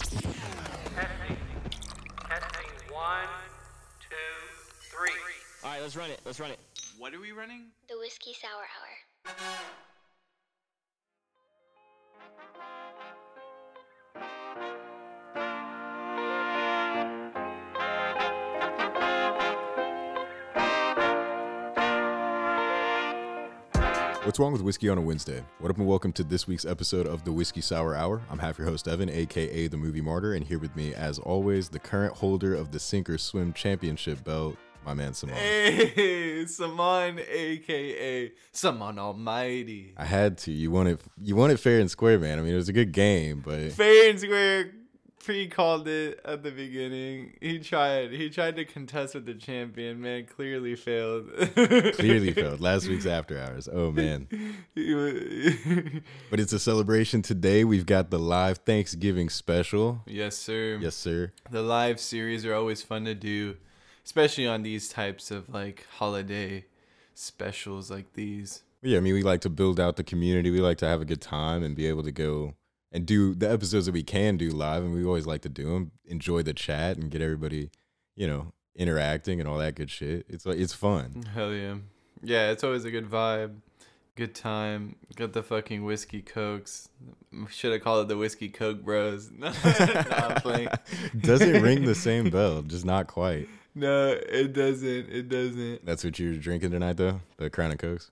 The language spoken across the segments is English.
Testing. Testing. One, two, three. All right, let's run it. Let's run it. What are we running? The Whiskey Sour Hour. What's wrong with whiskey on a Wednesday? What up and welcome to this week's episode of the Whiskey Sour Hour. I'm half your host Evan, aka the Movie Martyr, and here with me, as always, the current holder of the Sink or Swim Championship belt, my man Saman. Hey, Saman, aka Saman Almighty. I had to. You won it. You won it fair and square, man. I mean, it was a good game, but Fair and square pre-called it at the beginning. He tried. He tried to contest with the champion. Man, clearly failed. clearly failed. Last week's after hours. Oh man. But it's a celebration today. We've got the live Thanksgiving special. yes, sir. Yes, sir. The live series are always fun to do, especially on these types of like holiday specials like these. Yeah, I mean, we like to build out the community. We like to have a good time and be able to go and do the episodes that we can do live. And we always like to do them, enjoy the chat and get everybody, you know, interacting and all that good shit. It's like, it's fun. Mm, hell yeah. Yeah, it's always a good vibe. Good time. Got the fucking whiskey cokes. Should have called it the whiskey coke bros. no, Doesn't ring the same bell, just not quite. No, it doesn't. It doesn't. That's what you're drinking tonight, though? The Crown of Cokes?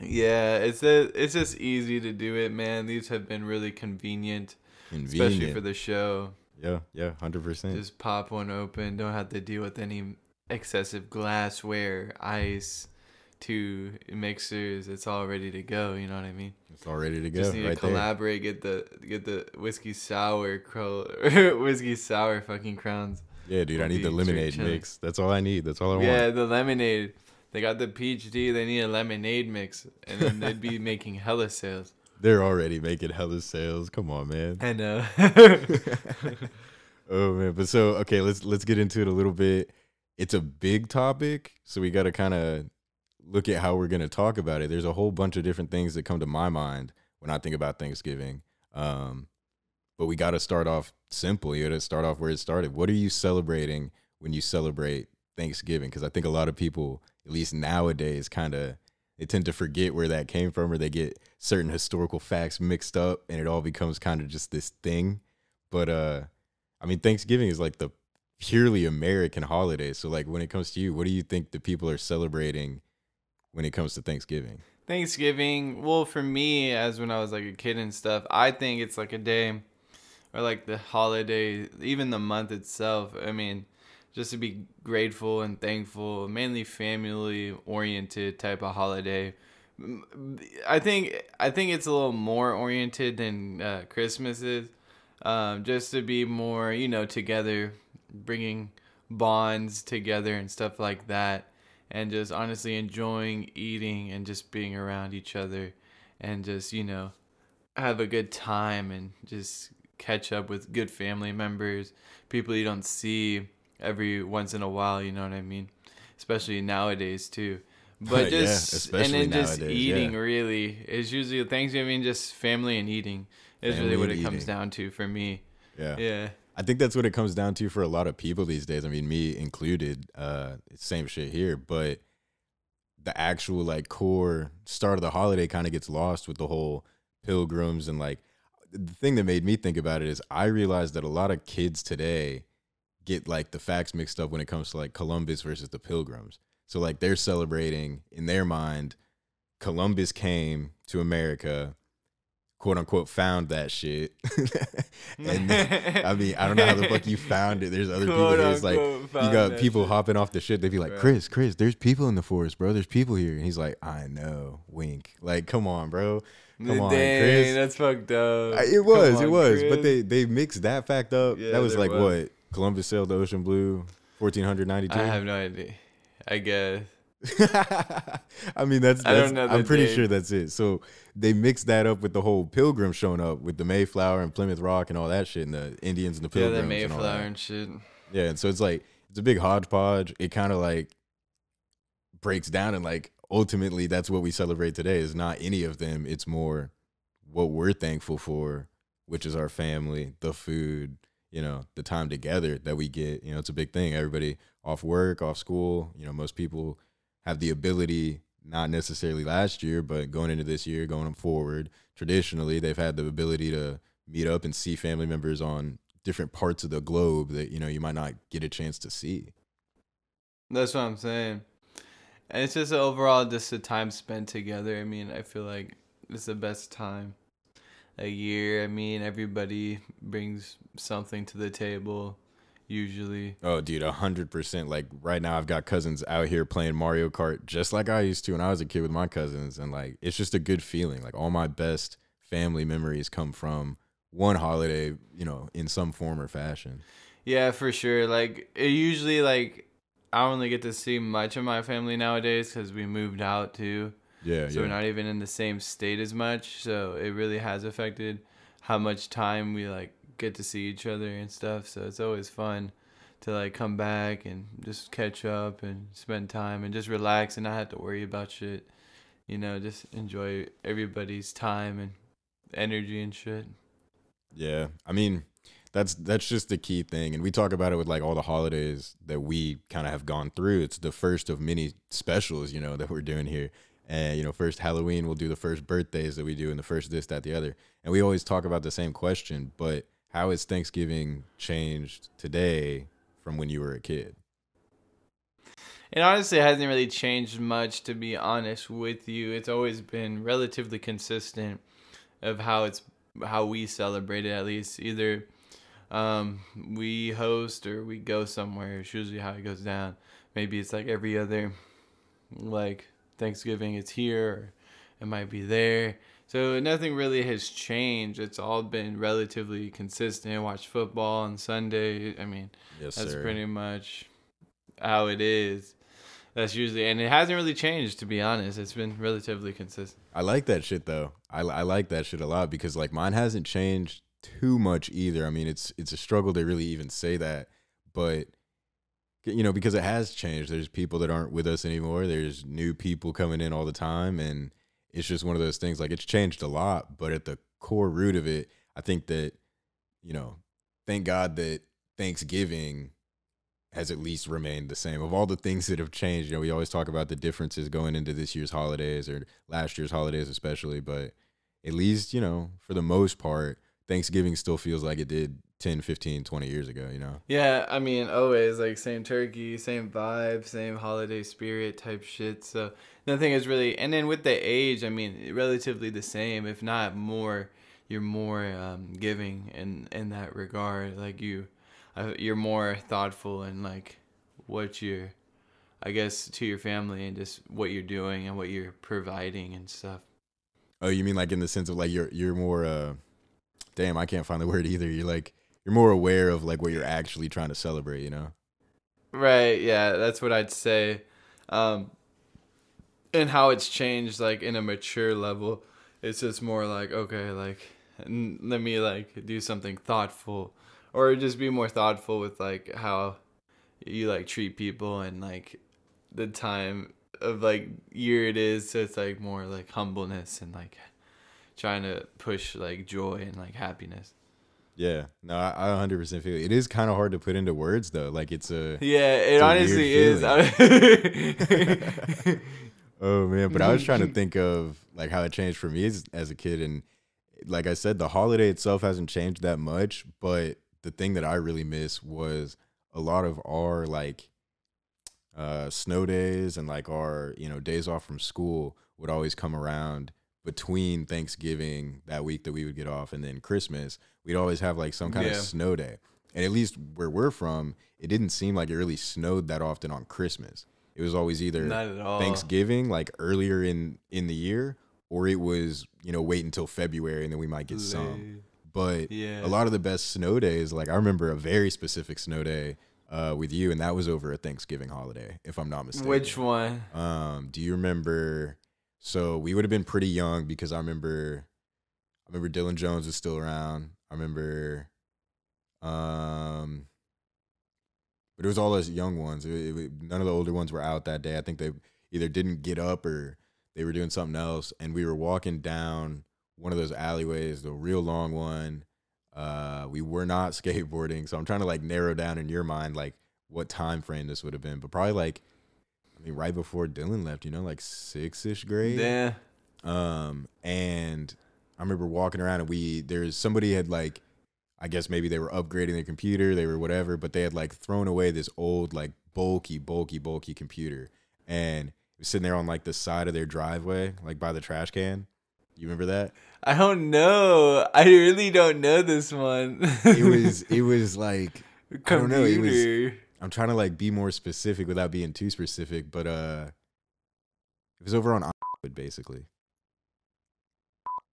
Yeah, it's a, it's just easy to do it, man. These have been really convenient, especially for the show. yeah, yeah, 100%. Just pop one open. Don't have to deal with any excessive glassware, ice, two mixers. It's all ready to go. You know what I mean? it's all ready to go. Just need right to there. collaborate. Get the get the whiskey sour cro- whiskey sour fucking crowns. Yeah, dude, I need the lemonade mix. That's all I need. That's all I want. Yeah, the lemonade. They got the peach tea. They need a lemonade mix, and then they'd be making hella sales. They're already making hella sales. Come on, man. I know. Oh man, but so okay, let's let's get into it a little bit. It's a big topic, so we got to kind of look at how we're going to talk about it. There's a whole bunch of different things that come to my mind when I think about Thanksgiving. Um, but we got to start off simple. You got to start off where it started. What are you celebrating when you celebrate Thanksgiving? Because I think a lot of people, at least nowadays, kind of they tend to forget where that came from, or they get certain historical facts mixed up, and it all becomes kind of just this thing. But uh, I mean, Thanksgiving is like the purely American holiday. So, like, when it comes to you, what do you think the people are celebrating when it comes to Thanksgiving? Thanksgiving, well, for me, as when I was like a kid and stuff, I think it's like a day or like the holiday, even the month itself. I mean, just to be grateful and thankful, mainly family oriented type of holiday. M- I think I think it's a little more oriented than uh, Christmas is. Um, just to be more, you know, together, bringing bonds together and stuff like that and just honestly enjoying eating and just being around each other and just you know have a good time and just catch up with good family members people you don't see every once in a while you know what i mean especially nowadays too but Yeah, just especially and then just nowadays, eating yeah. really is usually the thanksgiving just family and eating is really what it comes eating. down to for me Yeah. yeah I think that's what it comes down to for a lot of people these days. I mean, me included. Uh, same shit here, but the actual like core start of the holiday kind of gets lost with the whole pilgrims and like the thing that made me think about it is I realized that a lot of kids today get like the facts mixed up when it comes to like Columbus versus the pilgrims. So like they're celebrating in their mind Columbus came to America, quote unquote found that shit. and I mean, I don't know how the fuck you found it. There's other people Quote, there's like you got people shit. hopping off the shit. They'd be like. Chris, Chris, there's people in the forest, bro. There's people here. And he's like, I know. Wink. Like, come on, bro. Come on, Dang, Chris. that's fucked up. It was, Come it was. Chris. But they they mixed that fact up. Yeah, that was like what? Columbus sailed the ocean blue, 1492. I have no idea. I guess. I mean, that's, I don't that's know the I'm pretty date. sure that's it. So they mixed that up with the whole pilgrim showing up with the Mayflower and Plymouth Rock and all that shit, and the Indians and the Yeah, pilgrims. the and all Mayflower that. and shit. Yeah, and so it's like it's a big hodgepodge. It kind of like breaks down and like ultimately that's what we celebrate today is not any of them. It's more what we're thankful for, which is our family, the food, you know, the time together that we get. You know, it's a big thing. Everybody off work, off school. You know, most people have the ability, not necessarily last year, but going into this year, going forward, traditionally, they've had the ability to meet up and see family members on different parts of the globe that, you know, you might not get a chance to see. That's what I'm saying. And it's just overall just the time spent together. I mean, I feel like it's the best time a year. I mean, everybody brings something to the table usually. Oh, dude, a hundred percent. Like right now, I've got cousins out here playing Mario Kart just like I used to when I was a kid with my cousins, and like it's just a good feeling. Like all my best family memories come from one holiday, you know, in some form or fashion. Yeah, for sure. Like it usually like I really get to see much of my family nowadays because we moved out too. Yeah, so yeah. we're not even in the same state as much. So it really has affected how much time we like get to see each other and stuff. So it's always fun to like come back and just catch up and spend time and just relax and not have to worry about shit. You know, just enjoy everybody's time and energy and shit. Yeah, I mean, that's that's just the key thing, and we talk about it with like all the holidays that we kind of have gone through. It's the first of many specials, you know, that we're doing here. And you know, first Halloween, we'll do the first birthdays that we do, and the first this, that, the other. And we always talk about the same question, but how has Thanksgiving changed today from when you were a kid? It honestly hasn't really changed much, to be honest with you. It's always been relatively consistent of how it's how we celebrate it. At least either um, we host or we go somewhere. It's usually how it goes down. Maybe it's like every other, like Thanksgiving. It's here, it might be there. So nothing really has changed. It's all been relatively consistent. Watch football on Sunday. I mean, Yes, that's sir. pretty much how it is. That's usually, and it hasn't really changed to be honest. It's been relatively consistent. I like that shit though. I, I like that shit a lot because like mine hasn't changed too much either. I mean, it's it's a struggle to really even say that, but you know, because it has changed. There's people that aren't with us anymore. There's new people coming in all the time and it's just one of those things like it's changed a lot, but at the core root of it, I think that you know, thank God that Thanksgiving has at least remained the same. Of all the things that have changed, you know, we always talk about the differences going into this year's holidays or last year's holidays, especially, but at least, you know, for the most part, Thanksgiving still feels like it did 10, 15, 20 years ago, you know? Yeah, I mean, always like same turkey, same vibe, same holiday spirit type shit. So nothing is really, and then with the age, I mean, relatively the same, if not more. You're more um, giving in in that regard. Like you, uh, you're more thoughtful and like what you're, I guess, to your family and just what you're doing and what you're providing and stuff. Oh, you mean like in the sense of like you're you're more uh damn, I can't find the word either. You're like you're more aware of like what you're actually trying to celebrate, you know? Right. Yeah, that's what I'd say. Um, and how it's changed, like in a mature level, it's just more like okay, like n- let me like do something thoughtful, or just be more thoughtful with like how you like treat people and like the time of like year it is. So it's like more like humbleness and like trying to push like joy and like happiness. Yeah. No, I, I 100% feel it. It is kind of hard to put into words though. Like it's a Yeah, it a honestly is. Oh man, but I was trying to think of like how it changed for me as, as a kid and like I said the holiday itself hasn't changed that much, but the thing that I really miss was a lot of our like uh snow days and like our, you know, days off from school would always come around between Thanksgiving that week that we would get off and then Christmas. We'd always have like some kind Yeah. of snow day. And at least where we're from, it didn't seem like it really snowed that often on Christmas. It was always either. Thanksgiving, like earlier in in the year, or it was you know wait until February and then we might get some. But Yeah. a lot of the best snow days, like I remember a very specific snow day uh, with you, and that was over a Thanksgiving holiday, if I'm not mistaken. Which one? Um, do you remember? So we would have been pretty young because I remember, I remember Dylan Jones was still around. I remember, um, but it was all those young ones. It- it- none of the older ones were out that day. I think they either didn't get up or they were doing something else. And we were walking down one of those alleyways, the real long one. Uh, we were not skateboarding, so I'm trying to like narrow down in your mind like what time frame this would have been, but probably like, I mean, right before Dylan left, you know, like six ish grade. Yeah. Um, and I remember walking around and we there's somebody had like, I guess maybe they were upgrading their computer, they were whatever, but they had like thrown away this old like bulky, bulky, bulky computer, and it was sitting there on like the side of their driveway, like by the trash can. You remember that? I don't know. I really don't know this one. It was it was like I don't know, it was- computer. I'm trying to like be more specific without being too specific, but uh, it was over on basically.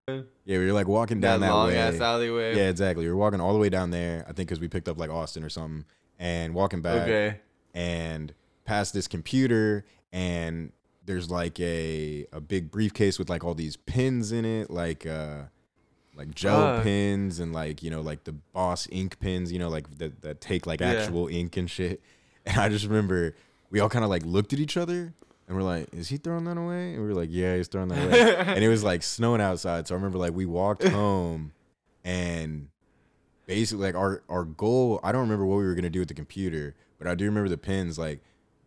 Yeah, we were like walking down that that, long way. ass alleyway. Yeah, exactly. We were walking all the way down there. I think because we picked up like Austin or something, and walking back Okay. and past this computer, and there's like a a big briefcase with like all these pins in it, like uh, like gel Fuck. pins and like you know like the Boss ink pens, you know like that that take like Yeah. actual ink and shit. And I just remember we all kind of like looked at each other. And we're like, is he throwing that away? And we were like, yeah, he's throwing that away. and it was like snowing outside. So I remember like we walked home and basically like our our goal i don't remember what we were going to do with the computer but i do remember the pens like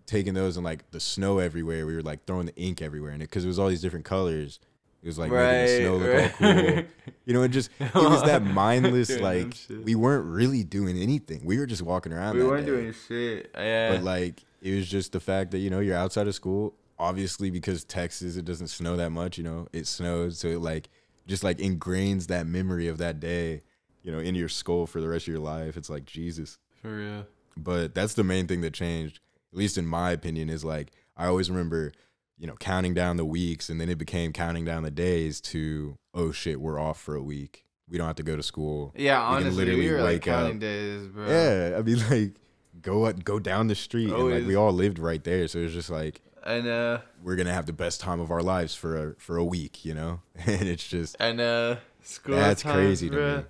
taking those and like the snow everywhere we were like throwing the ink everywhere in it because it was all these different colors it was like making the snow look right. all cool you know it just it was that mindless like we weren't really doing anything we were just walking around We weren't day. doing shit. Uh, yeah. but like it was just the fact that you know you're outside of school obviously because texas it doesn't snow that much you know it snows so it like just like ingrains that memory of that day you know in your skull for the rest of your life it's like jesus For real. but that's the main thing that changed at least in my opinion is like i always remember you know counting down the weeks and then it became counting down the days to oh shit we're off for a week we don't have to go to school Yeah, We honestly, literally we were like wake up. days, bro. yeah i mean like go up, go down the street and like we all lived right there so it was just like And uh, we're gonna have the best time of our lives for a for a week, you know, and it's just and uh, school. that's times, crazy bro. to me.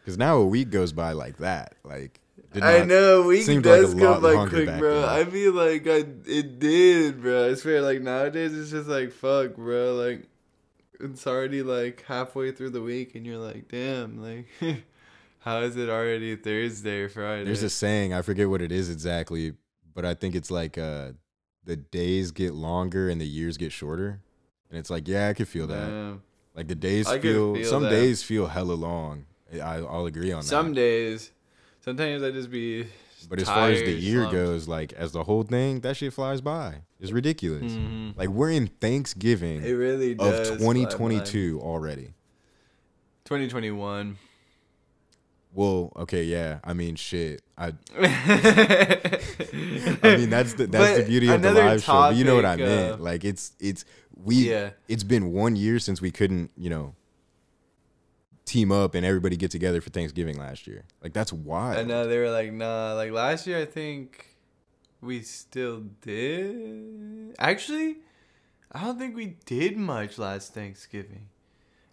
Because now a week goes by like that, like I know week seemed like does go lot by quick, bro. then. I feel like I it did, bro. I swear, like nowadays it's just like fuck, bro. Like it's already like halfway through the week, and you're like, damn, like how is it already Thursday, or Friday? There's a saying I forget what it is exactly, but I think it's like uh, the days get longer and the years get shorter, and it's like yeah, I could feel that. Damn. Like the days I feel, feel some that. days feel hella long. I I'll agree on Some that. Some days, sometimes I just be. But as far as the year slumped. goes, like as the whole thing, that shit flies by. It's ridiculous. Mhm. Like we're in Thanksgiving. it really does. of 2022 already. 2021. Well, okay, yeah. I mean, shit. I I mean that's the that's the beauty of the live show. But you know what I meant. uh, like it's it's we Yeah. it's been one year since we couldn't, you know, team up and everybody get together for Thanksgiving last year. Like that's wild. I know they were like, nah. Like last year, I think we still did. Actually, I don't think we did much last Thanksgiving.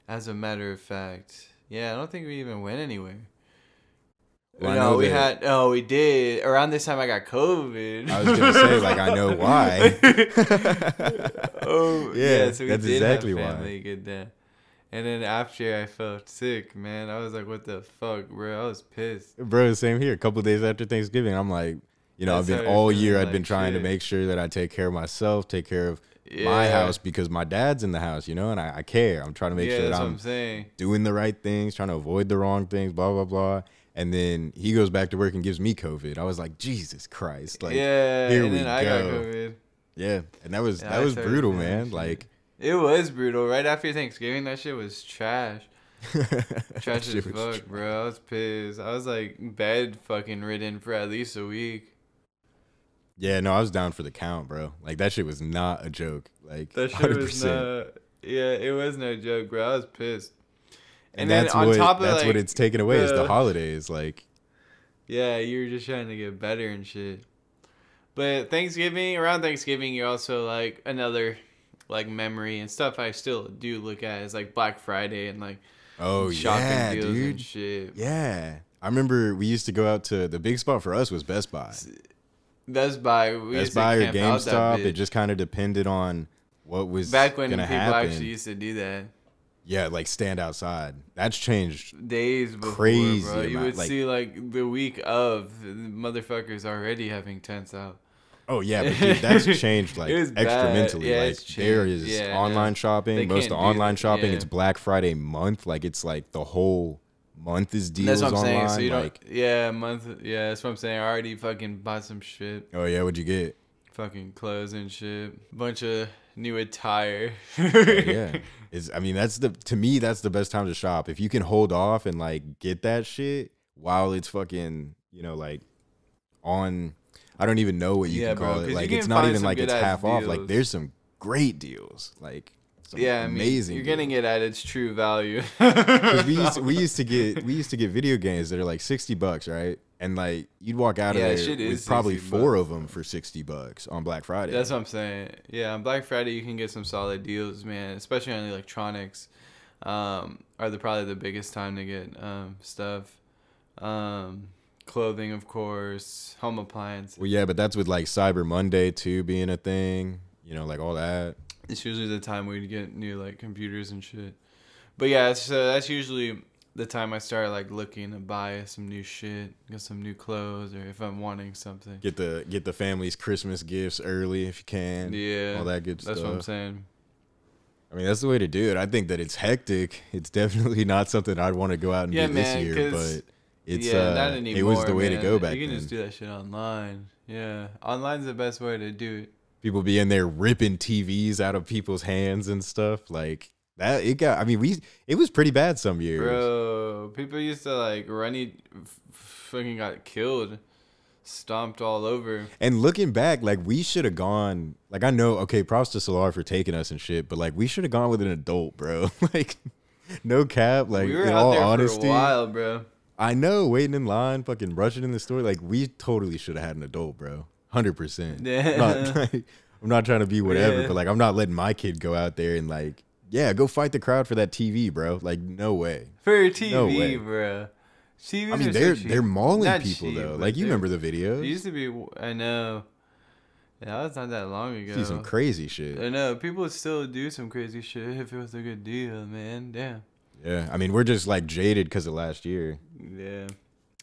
As a matter of fact, yeah, I don't think we even went anywhere. Well, no, we had. Oh, we did. Around this time, I got COVID. I was gonna say, like, I know why. oh, Yeah, yeah. So we that's did exactly why. good day. And then after I felt sick, man, I was like, "What the fuck, bro?" I was pissed. Bro, same here. A couple days after Thanksgiving, I'm like, you know, That's I've been all year. I've like, been trying to make sure that I take care of myself, take care of my house because my dad's in the house, you know, and I, I care. I'm trying to make yeah, sure that I'm I'm saying. doing the right things, trying to avoid the wrong things, blah blah blah. And then he goes back to work and gives me COVID. I was like, Jesus Christ! Like, yeah, here and we then I got go. COVID. yeah, and that was Yeah, that I was brutal, man. Like, It was brutal. Right after Thanksgiving, that shit was trash. Trash as fuck, bro. I was pissed. I was like bed fucking ridden for at least a week. Yeah, no, I was down for the count, bro. Like that shit was not a joke. Like That shit 100%. was not. Yeah, it was no joke, bro. I was pissed. and, And then that's on what top of, that's what it's taken away is the the- holidays. Like, Yeah, you were just trying to get better and shit. But Thanksgiving, around Thanksgiving, you're also like another like memory and stuff I still do look at is like Black Friday and like oh shopping yeah, deals and dude. shit. Yeah, I remember we used to go out to the big spot for us was Best Buy. Best Buy, we Best Buy or camp out that GameStop. It just kind of depended on what was back when people happen. actually used to do that. yeah, like stand outside. That's changed. days before, Crazy bro. You amount, would like- see like the week of motherfuckers already having tents out. Oh yeah, but dude, that's changed like bad. exponentially. Yeah, like it's there is Yeah, online shopping. They Most of the online that. shopping, it's Black Friday month. Like it's like the whole month is deals That's what I'm online. saying. So you like, don't. Yeah, month. Yeah, that's what I'm saying. I already fucking bought some shit, oh yeah, what'd you get? fucking clothes and shit, bunch of new attire. Oh, yeah, is I mean that's the to me that's the best time to shop. If you can hold off and like get that shit while it's fucking you know like on. I don't even know what you Yeah, can bro, it. Like it's not even like it's half off. Like there's some great deals. Like yeah, I mean, amazing. you're deals. getting it at its true value. we used to, we used to get we used to get video games that are like sixty bucks, right? And like you'd walk out of there with probably four bucks. of them for sixty bucks on Black Friday. That's what I'm saying. Yeah, on Black Friday you can get some solid deals, man. Especially on electronics, um, are the probably the biggest time to get um, stuff. Um, clothing, of course, home appliances. well, yeah, but that's with like Cyber Monday too being a thing. You know, like all that. It's usually the time we get new like computers and shit. But yeah, so that's usually the time I start like looking to buy some new shit, get some new clothes, or if I'm wanting something. Get the get the family's Christmas gifts early if you can. Yeah, all that good That's stuff. That's what I'm saying. I mean, that's the way to do it. I think that it's hectic. It's definitely not something I'd want to go out and Yeah, do man, this year, but it's yeah, uh, not anymore. it was the way to go back You can then. just do that shit online. Yeah, online's the best way to do it. people be in there ripping TVs out of people's hands and stuff like that. It got. I mean, we it was pretty bad some years. Bro, people used to like Runny f- fucking got killed, stomped all over. And looking back, like we should have gone. Like I know, okay, props to Salar for taking us and shit, but like we should have gone with an adult, bro. like no cap. Like we were in out there honesty, for a while, bro. I know waiting in line, fucking rushing in the store. Like we totally should have had an adult, bro. Hundred percent. Yeah. Not, like, I'm not trying to be whatever, Yeah. but like I'm not letting my kid go out there and like, yeah, go fight the crowd for that TV, bro. Like no way. For a TV, No way. bro. TVs I mean, they're cheap. they're mauling Not people cheap, though. Like you remember the videos? It used to be. I know. Yeah, that was not that long ago. See some crazy shit. I know people would still do some crazy shit if it was a good deal, man. Damn. Yeah, I mean we're just like jaded because of last year. Yeah.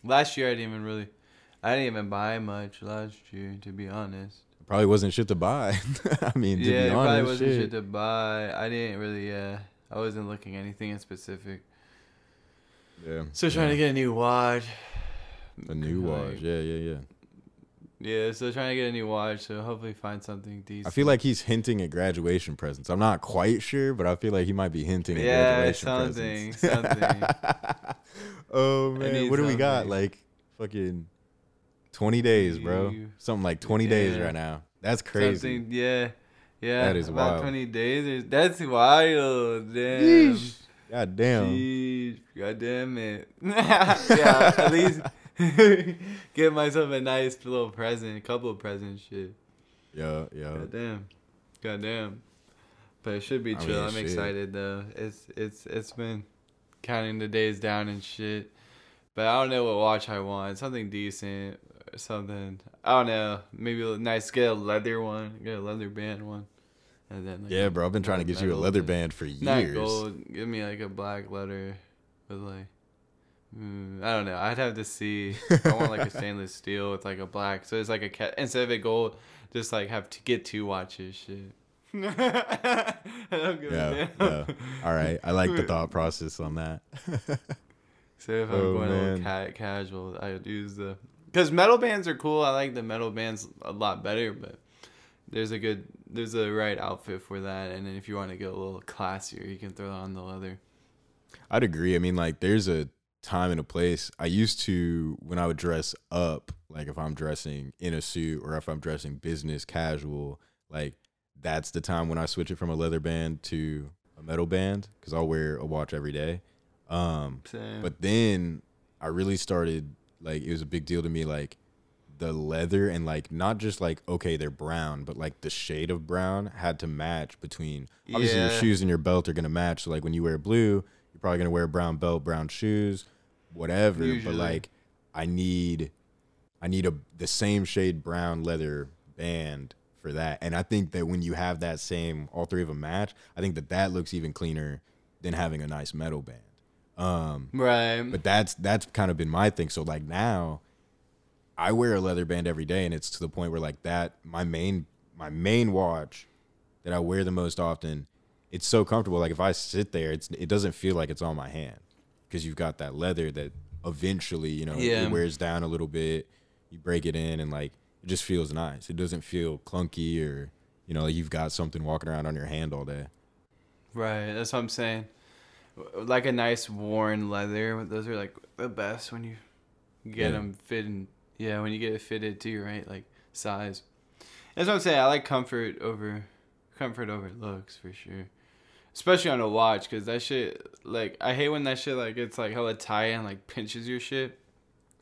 Last year I didn't even really. I didn't even buy much last year, to be honest. Probably wasn't shit to buy. I mean, to yeah, be it probably wasn't shit. shit to buy. I didn't really. Uh, I wasn't looking anything in specific. yeah. So trying yeah. to get a new watch. a new watch. Yeah, yeah, yeah. Yeah, so trying to get a new watch. So hopefully find something decent. I feel like he's hinting at graduation presents. I'm not quite sure, but I feel like he might be hinting at Yeah, graduation something, presents. something. oh man, what do we got? Like fucking 20 days, bro. Something like 20 days right now. That's crazy. Something, yeah, yeah. That is about wild. twenty days. Or, that's wild. Damn. Yeesh. God damn. Jeez, God damn it. yeah, at least get myself a nice little present, a couple of presents, shit. Yeah, yeah. God damn. God damn. But it should be I mean, chill. I'm shit. excited though. It's it's it's been counting the days down and shit. But I don't know what watch I want. Something decent. Or something. I don't know. Maybe a nice get a leather one. Get a leather band one. And then like, Yeah, bro. I've been trying to get you a leather but- band for years. Not gold. Give me like a black leather with like. Mm, I don't know. I'd have to see. I want like a stainless steel with like a black. So it's like a cat instead of a gold. Just like have to get two watches. Shit. I don't give Yeah, a damn. yeah. All right. I like the thought process on that. So if I'm Oh, going a little man. ca- casual, I would use the because metal bands are cool. I like the metal bands a lot better, but there's a good there's a right outfit for that. And then if you want to get a little classier, you can throw on the leather. I'd agree. I mean, like, there's a time and a place. I used to, when I would dress up, like if I'm dressing in a suit or if I'm dressing business casual, like, that's the time when I switch it from a leather band to a metal band because I'll wear a watch every day. Um, but then I really started, like, it was a big deal to me, like, the leather and like not just like okay they're brown but like the shade of brown had to match between obviously your shoes and your belt are gonna match so like when you wear blue you're probably gonna wear a brown belt brown shoes whatever but like i need i need a the same shade brown leather band for that and i think that when you have that same all three of them match i think that that looks even cleaner than having a nice metal band. Um, Right. but that's that's kind of been my thing. So like now, I wear a leather band every day, and it's to the point where like that my main my main watch that I wear the most often. It's so comfortable. Like if I sit there, it's it doesn't feel like it's on my hand because you've got that leather that eventually you know Yeah. it wears down a little bit. You break it in, and like it just feels nice. It doesn't feel clunky or you know like you've got something walking around on your hand all day. Right. That's what I'm saying. Like a nice worn leather. Those are like the best when you get Yeah. them fitting. Yeah, when you get it fitted to your right like size. That's what I'm saying. I like comfort over comfort over looks for sure. Especially on a watch, cause that shit like I hate when that shit like it's like hella tight and like pinches your shit.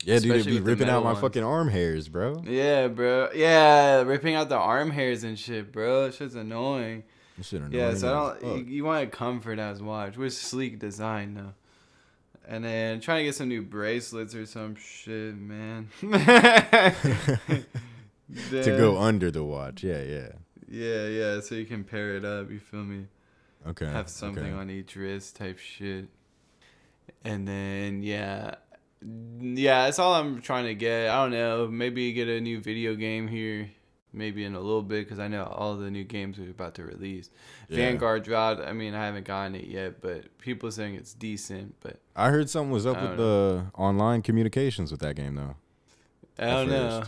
Yeah, dude, it'd be ripping out my ones. fucking arm hairs, bro. Yeah, bro. Yeah, ripping out the arm hairs and shit, bro. That shit's annoying. This shit annoying. Yeah, so I don't. You, you want a comfort as watch with sleek design though. And then trying to get some new bracelets or some shit, man. to go under the watch. Yeah, yeah. Yeah, yeah. So you can pair it up. You feel me? Okay. Have something okay. on each wrist type shit. And then yeah, yeah. That's all I'm trying to get. I don't know. Maybe get a new video game here. Maybe in a little bit because I know all the new games are about to release. Yeah. Vanguard dropped. I mean, I haven't gotten it yet, but people saying it's decent. But I heard something was up with don't the online communications with that game though. I don't know.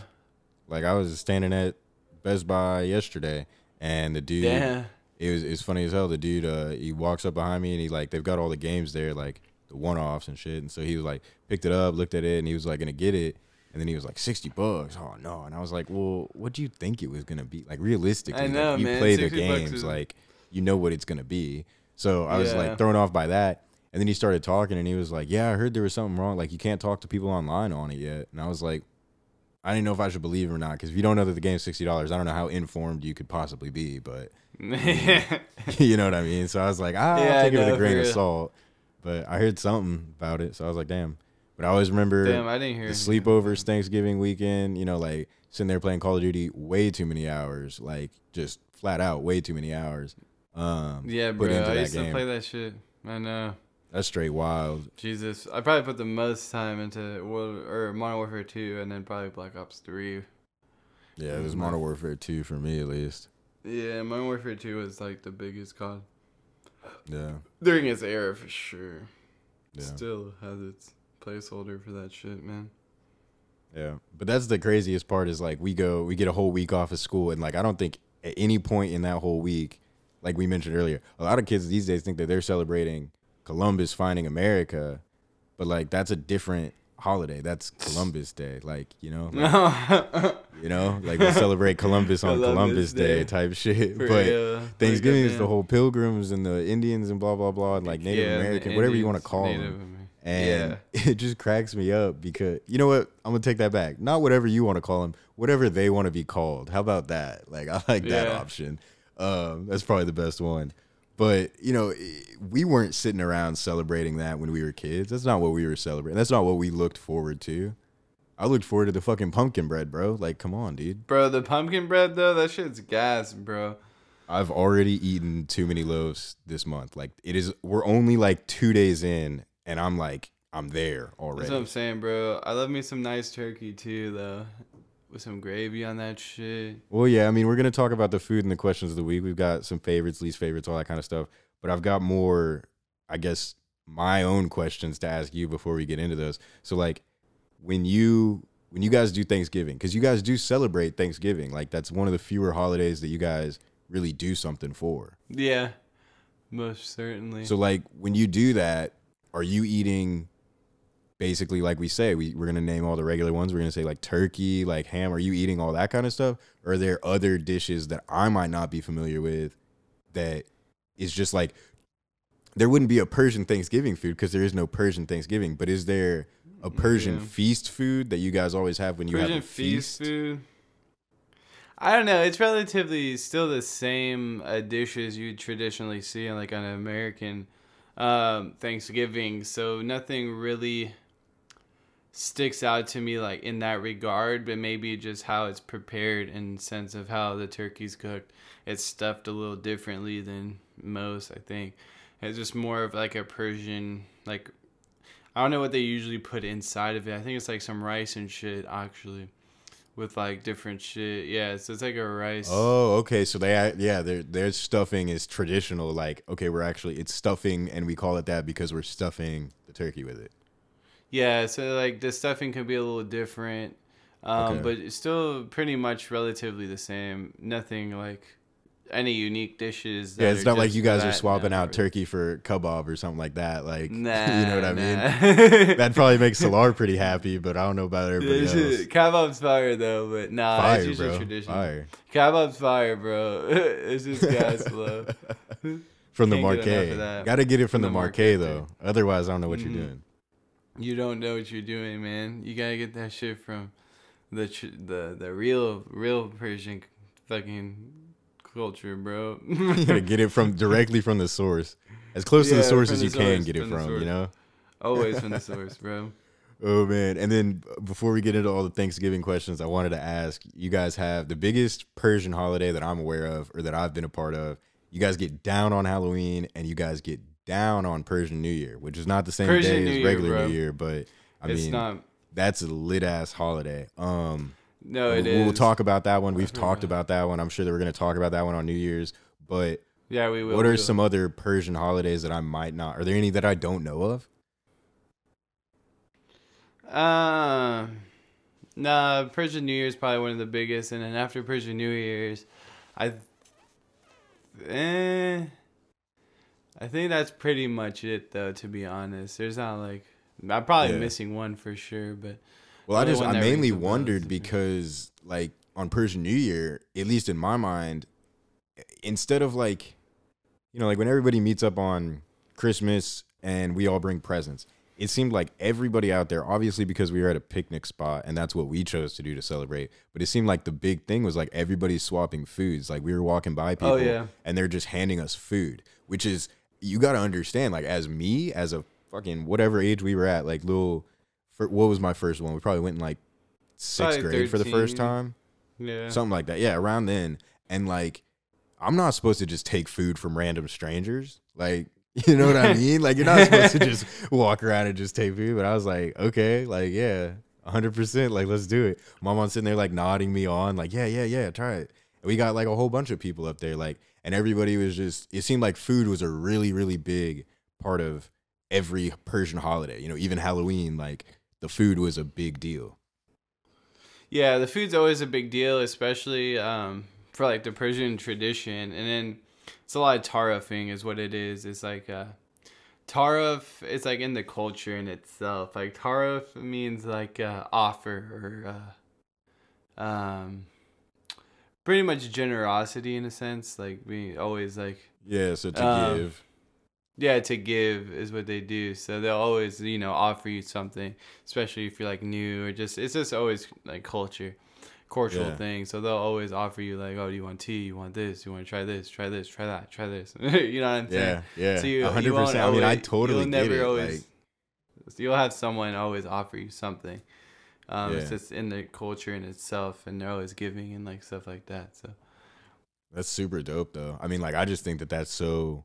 Like I was standing at Best Buy yesterday, and the dude, Damn. It was it's funny as hell. The dude, uh, he walks up behind me and he like they've got all the games there, like the one offs and shit. And so he was like picked it up, looked at it, and he was like gonna get it. And then he was like sixty bucks. Oh no! And I was like, well, what do you think it was gonna be? Like realistically, I like, know, you man, play the games, is- like you know what it's gonna be. So I was Yeah. like thrown off by that. And then he started talking, and he was like, "Yeah, I heard there was something wrong. Like you can't talk to people online on it yet." And I was like, "I didn't know if I should believe it or not because if you don't know that the game's sixty dollars, I don't know how informed you could possibly be." But you know what I mean. So I was like, ah, Yeah, I'll take it with a grain of salt. But I heard something about it, so I was like, damn. But I always remember Damn, I didn't hear the sleepovers Thanksgiving weekend, you know, like sitting there playing Call of Duty way too many hours, like just flat out way too many hours. Um, Yeah, bro. I used to play that shit. I know. That's straight wild. Jesus, I probably put the most time into World or Modern Warfare 2, and then probably Black Ops 3. Yeah, it was Mm, Modern Warfare 2 for me at least. Yeah, Modern Warfare 2 was like the biggest COD Yeah, during its era for sure. yeah, Still has its placeholder for that shit, man. yeah. But that's the craziest part is like we go, we get a whole week off of school, and like I don't think at any point in that whole week, like we mentioned earlier, a lot of kids these days think that they're celebrating Columbus finding America, but like that's a different holiday. That's Columbus Day, like you know, like, you know, like we celebrate Columbus on Columbus Columbus Day Day. type shit. For but real. Thanksgiving Like, is the whole Pilgrims and the Indians and blah blah blah, and like Native Yeah, American, whatever you want to call Native them. Amer- And it just cracks me up because you know what? I'm gonna take that back. Not whatever you want to call them, whatever they want to be called. How about that? Like I like that option. Um, that's probably the best one. But you know, we weren't sitting around celebrating that when we were kids. That's not what we were celebrating. That's not what we looked forward to. I looked forward to the fucking pumpkin bread, bro. Like, come on, dude. Bro, the pumpkin bread though, that shit's gas, bro. I've already eaten too many loaves this month. Like, it is. We're only like two days in, and I'm like, I'm there already. That's what I'm saying, bro. I love me some nice turkey too, though, with some gravy on that shit. Well, yeah, I mean, we're gonna talk about the food and the questions of the week. We've got some favorites, least favorites, all that kind of stuff. But I've got more, I guess, my own questions to ask you before we get into those. So, like, when you when you guys do Thanksgiving, because you guys do celebrate Thanksgiving, like that's one of the fewer holidays that you guys really do something for. Yeah, most certainly. So, like, when you do that, are you eating? Basically, like we say, we, we're gonna name all the regular ones. We're gonna say like turkey, like ham. Are you eating all that kind of stuff? Or are there other dishes that I might not be familiar with that is just like there wouldn't be a Persian Thanksgiving food because there is no Persian Thanksgiving. But is there a Persian Yeah. feast food that you guys always have when you Persian have a feast feast? food. I don't know. It's relatively still the same uh, dishes you traditionally see on like an American um, Thanksgiving. So nothing really sticks out to me like in that regard. But maybe just how it's prepared in sense of how the turkey's cooked. It's stuffed a little differently than most, I think. It's just more of like a Persian like I don't know what they usually put inside of it. I think it's like some rice and shit actually. With like different shit. Yeah, so it's like a rice. Oh, okay. So they, yeah, their their stuffing is traditional. Like, okay, we're actually it's stuffing, and we call it that because we're stuffing the turkey with it. Yeah, so like the stuffing can be a little different. Um, Okay. but it's still pretty much relatively the same. Nothing like any unique dishes. Yeah, it's not like you guys are that. swapping out turkey for kebab or something like that. Like, Nah, you know what I mean? That'd probably makes Salar pretty happy, but I don't know about everybody else. Kebab's fire though, but nah, Fire, it's usually bro. tradition. Fire. Kebab's fire, bro. it's just gas slow. From the Can't Marquee. Got to get it from From the the Marquee, though. Otherwise, I don't know what Mhm. you're doing. You don't know what you're doing, man. You gotta get that shit from the tr- the the real real Persian fucking culture, bro. you gotta get it from directly from the source, as close to the source as the you can get it from. You know. Always from the source, bro. Oh man! And then uh, before we get into all the Thanksgiving questions, I wanted to ask: You guys have the biggest Persian holiday that I'm aware of, or that I've been a part of. You guys get down on Halloween, and you guys get down on Persian New Year, which is not the same Persian day New as regular bro. New Year, but I it's mean not. that's a lit ass holiday. Um, No, it we'll, is. we'll talk about that one. We've talked about that one. I'm sure that we're gonna talk about that one on New Year's. But Yeah, we will. what are will. some other Persian holidays that I might not? Are there any that I don't know of? Uh, nah, Persian New Year is probably one of the biggest, and then after Persian New Year's, I, eh, I think that's pretty much it though. To be honest, there's not like I'm probably Yeah. missing one for sure, but Well, I just I mainly rings a bell wondered because like on Persian New Year, at least in my mind, instead of like you know, like when everybody meets up on Christmas and we all bring presents, it seemed like everybody out there, obviously because we were at a picnic spot and that's what we chose to do to celebrate, but it seemed like the big thing was like everybody's swapping foods. Like we were walking by oh, people Oh, yeah. and they're just handing us food, which is you got to understand like as me as a fucking whatever age we were at, like little for, what was my first one? We probably went in like sixth Probably grade for the first time, yeah, something like that. Yeah, around then. And like, I'm not supposed to just take food from random strangers. Like, you know what I mean? Like, you're not supposed to just walk around and just take food. But I was like, okay, like, yeah, 100%. Like, let's do it. My mom's sitting there, like, nodding me on, like, yeah, yeah, yeah, try it. And we got like a whole bunch of people up there, like, and everybody was just, it seemed like food was a really, really big part of every Persian holiday. You know, even Halloween, like, the food was a big deal. yeah. The food's always a big deal, especially um for like the Persian tradition, and then it's a lot of tarifing is what it is. It's like uh Tarif is like in the culture in itself. Like tarif means like uh, offer or uh, um, pretty much generosity in a sense. Like we always like Yeah, so to Um, give. Yeah to give is what they do. So they'll always you know offer you something, especially if you're like new or just it's just always like culture. Cultural Yeah. thing, so they'll always offer you like, oh, do you want tea? You want this? You want to try this? Try this? Try that? Try this? you know what I'm saying? Yeah, yeah, So you, hundred you won't percent. I mean, I totally you'll never it. Always, like, you'll have someone always offer you something. Um, It's just in the culture in itself, and they're always giving and like stuff like that. So that's super dope, though. I mean, like, I just think that that's so,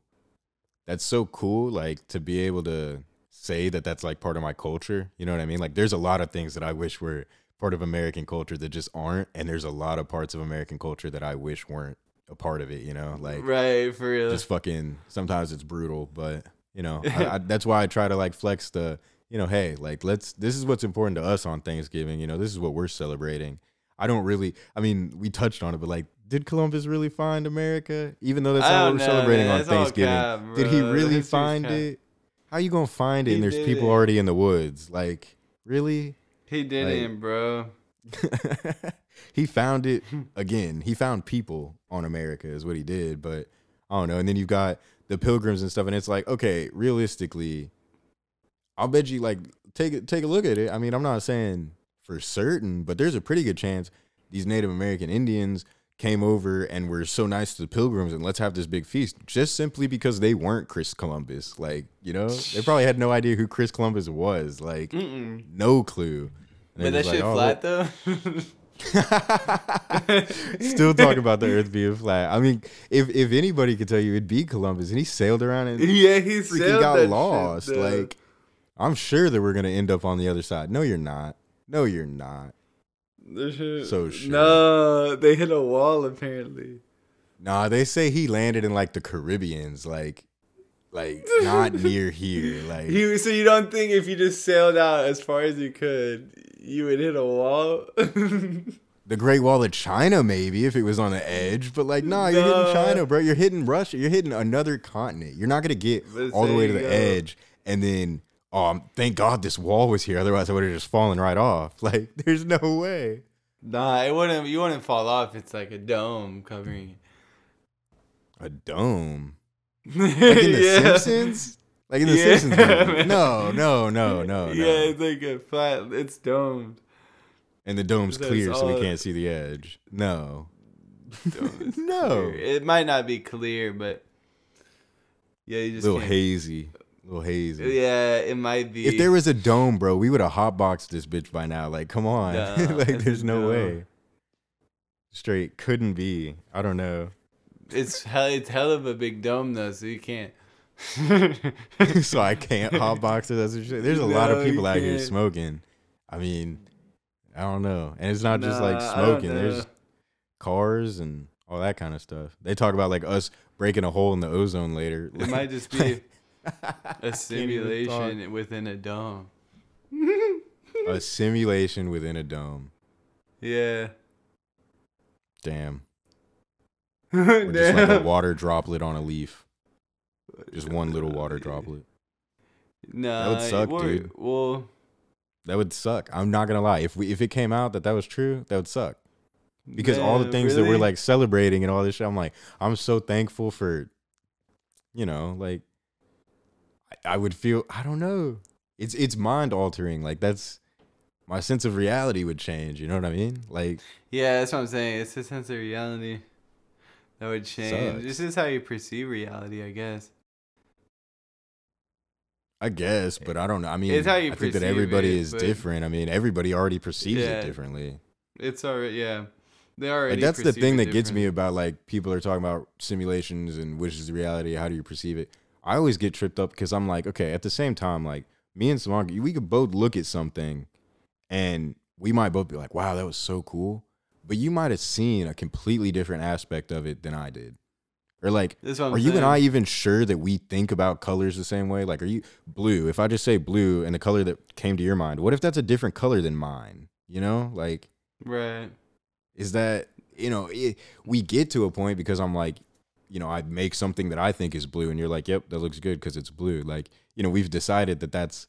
that's so cool. Like to be able to say that that's like part of my culture. You know what I mean? Like, there's a lot of things that I wish were part of American culture that just aren't, and there's a lot of parts of American culture that I wish weren't a part of it. You know, like right for real. just fucking. Sometimes it's brutal, but you know, I, I, that's why I try to like flex the. You know, hey, like let's. This is what's important to us on Thanksgiving. You know, this is what we're celebrating. I don't really. I mean, we touched on it, but like, did Columbus really find America? Even though that's what we're know, celebrating man. on Thanksgiving, cap, did he really History's find it? How you gonna find it? He and there's people didn't. already in the woods. Like, really? he didn't, bro. he found it again. He found people on America is what he did, but I don't know. And then you've got the pilgrims and stuff, and it's like, okay, realistically, I'll bet you like take take a look at it. I mean, I'm not saying for certain, but there's a pretty good chance these Native American Indians came over and were so nice to the pilgrims and let's have this big feast just simply because they weren't Chris Columbus. Like, you know, they probably had no idea who Chris Columbus was. Like, Mm-mm. no clue. And But that just shit like, oh, flat though. Still talking about the Earth being flat. I mean, if if anybody could tell you, it'd be Columbus, and he sailed around and yeah, he freaking got that shit, lost. like, I'm sure that we're gonna end up on the other side. No, you're not. No, you're not. Shit- So sure. No, they hit a wall apparently. Nah, they say he landed in like the Caribbeans, like, like not near here. Like, He, so you don't think if you just sailed out as far as you could, you would hit a wall? the Great Wall of China, maybe if it was on the edge, but like, nah, you're No. hitting China, bro. You're hitting Russia. You're hitting another continent. You're not gonna get But all the way to the edge and then, oh, thank God this wall was here. Otherwise, I would have just fallen right off. Like, there's no way. nah, it wouldn't. You wouldn't fall off. It's like a dome covering A dome, like in the Yeah. Simpsons. Like in the Yeah, Simpsons movie. No, no, no, no, no. Yeah, it's like a flat. It's domed. and the dome's That's clear, so we can't see the edge. No, no. clear. It might not be clear, but yeah, you just little can't- little hazy. Yeah, it might be. If there was a dome, bro, we would have hotboxed this bitch by now. Like, come on. Nah, like, there's no dome. way. Straight couldn't be. I don't know. it's hell, it's hell of a big dome though, so you can't. so I can't hotbox it. That's. There's a lot of people out here can't. smoking. I mean, I don't know. And it's not just like Nah, I don't smoking. There's cars and all that kind of stuff. They talk about like us breaking a hole in the ozone later. It might just be a simulation within a dome. a simulation within a dome. Yeah. Damn. Or just like a water droplet on a leaf. Just one little water droplet. Nah, that would suck, we're- dude. Well, That would suck. I'm not gonna lie. If we if it came out that that was true, that would suck. Because all the man, things that we're like celebrating and all this shit, I'm like, I'm so thankful for, you know, like, I, would feel. I don't know. It's it's mind altering. Like that's my sense of reality would change. You know what I mean? Like Yeah, that's what I'm saying. It's a sense of reality that would change. Sucks. This is how you perceive reality, I guess. I guess, but I don't know. I mean, It's how you I think that everybody it, is different. I mean, everybody already perceives Yeah. it differently. It's already yeah. They already. Like that's the thing that gets me about like people are talking about simulations and which is reality. How do you perceive it? I always get tripped up because I'm like, okay, at the same time, like me and Samantha, we could both look at something, and we might both be like, wow, that was so cool, but you might have seen a completely different aspect of it than I did, or like That's what I'm are you and. I even sure that we think about colors the same way? Like, are you blue? If I just say blue and the color that came to your mind, what if that's a different color than mine? You know, like, Right. is that you know it, we get to a point because I'm like, you know, I make something that I think is blue, and you're like, yep, that looks good because it's blue. Like, you know, we've decided that that's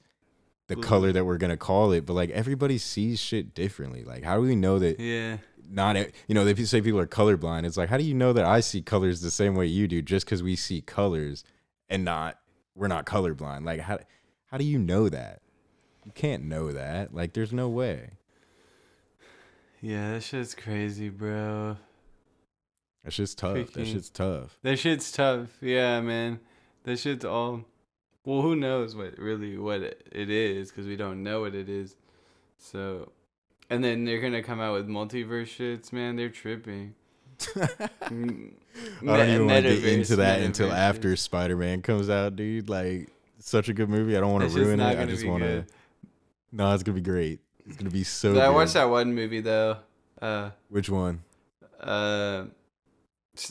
the Blue. color that we're gonna call it, but like everybody sees shit differently. Like, how do we know that? Yeah. not you know they say people are colorblind it's like how do you know that i see colors the same way you do just because we see colors and not we're not colorblind like how how do you know that you can't know that like there's no way Yeah, that shit's crazy, bro. That's shit's tough that shit's tough That shit's tough. Yeah, man. That shit's all. Well, who knows what really what it is because we don't know what it is. So, and then they're gonna come out with multiverse shits, man. They're tripping. I don't even want to get into that until after spider-man comes out dude like such a good movie i don't want to ruin it i just want to no it's gonna be great it's gonna be so good. I watched that one movie though. Uh, which one? uh,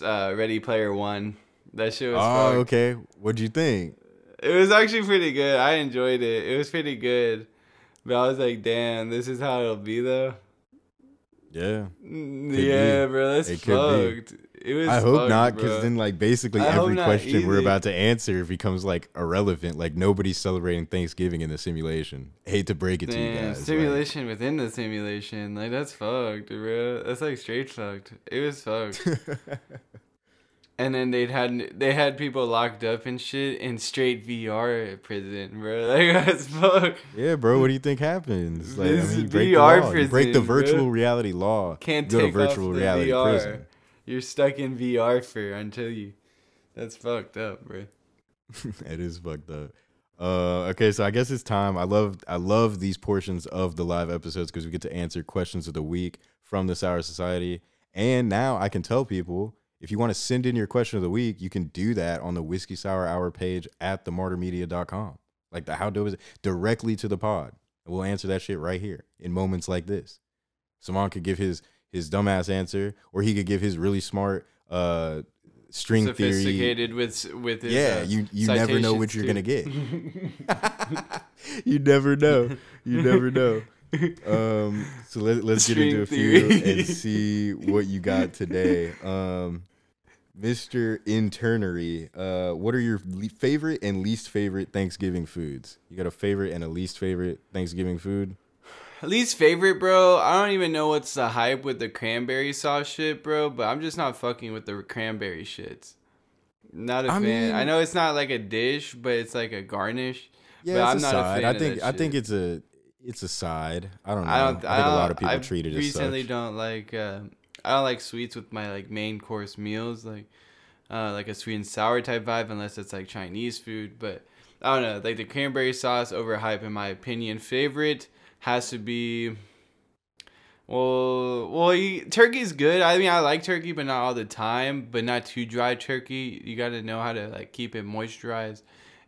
uh, Ready Player One. That shit was. Oh, fucked. okay. What'd you think? It was actually pretty good. I enjoyed it. It was pretty good. But I was like, damn, this is how it'll be though. Yeah. Could yeah, be. bro, that's It fucked. It was. I hope fucked, not, because then like basically I every not question we're about to answer becomes like irrelevant. Like nobody's celebrating Thanksgiving in the simulation. hate to break it to you Damn, guys. like- simulation within the simulation. Like that's fucked, bro. That's like straight fucked. It was fucked. and then they'd had they had people locked up and shit in straight VR prison, bro. Like that's fucked. yeah, bro. What do you think happens? Like, I This mean, you is break the VR law. You break the prison, bro. virtual reality law. Can't you go to take off virtual the reality VR. prison. You're stuck in VR for until you. That's fucked up, bro. it is fucked up. Uh, okay, so I guess it's time. I love I love these portions of the live episodes because we get to answer questions of the week from the Sour Society. And now I can tell people if you want to send in your question of the week, you can do that on the Whiskey Sour Hour page at themartyrmedia.com. Like the how dope is it? Directly to the pod. We'll answer that shit right here in moments like this. Saman could give his his dumbass answer, or he could give his really smart uh string theory. Sophisticated with with his, Yeah, uh, you you never know what you're too. gonna get. you never know. You never know. Um, so let, let's get into a String few theory. and see what you got today. Um, Mr. Internery, uh, what are your le- favorite and least favorite Thanksgiving foods? You got a favorite and a least favorite Thanksgiving food? Least favorite, bro. I don't even know what's the hype with the cranberry sauce shit, bro. But I'm just not fucking with the cranberry shits. Not a I fan. mean- I know it's not like a dish, but it's like a garnish. Yeah, But it's I'm a not a side. fan I think I think it's a it's a side. I don't know. I I, don't. think I a don't, lot of people I treat it as recently don't like. Uh, I don't like sweets with my like main course meals, like uh, like a sweet and sour type vibe, unless it's like Chinese food. But I don't know. Like the cranberry sauce, overhyped in my opinion. Favorite has to be. Well, well, you, turkey's good. I mean, I like turkey, but not all the time. But not too dry turkey. You got to know how to like keep it moisturized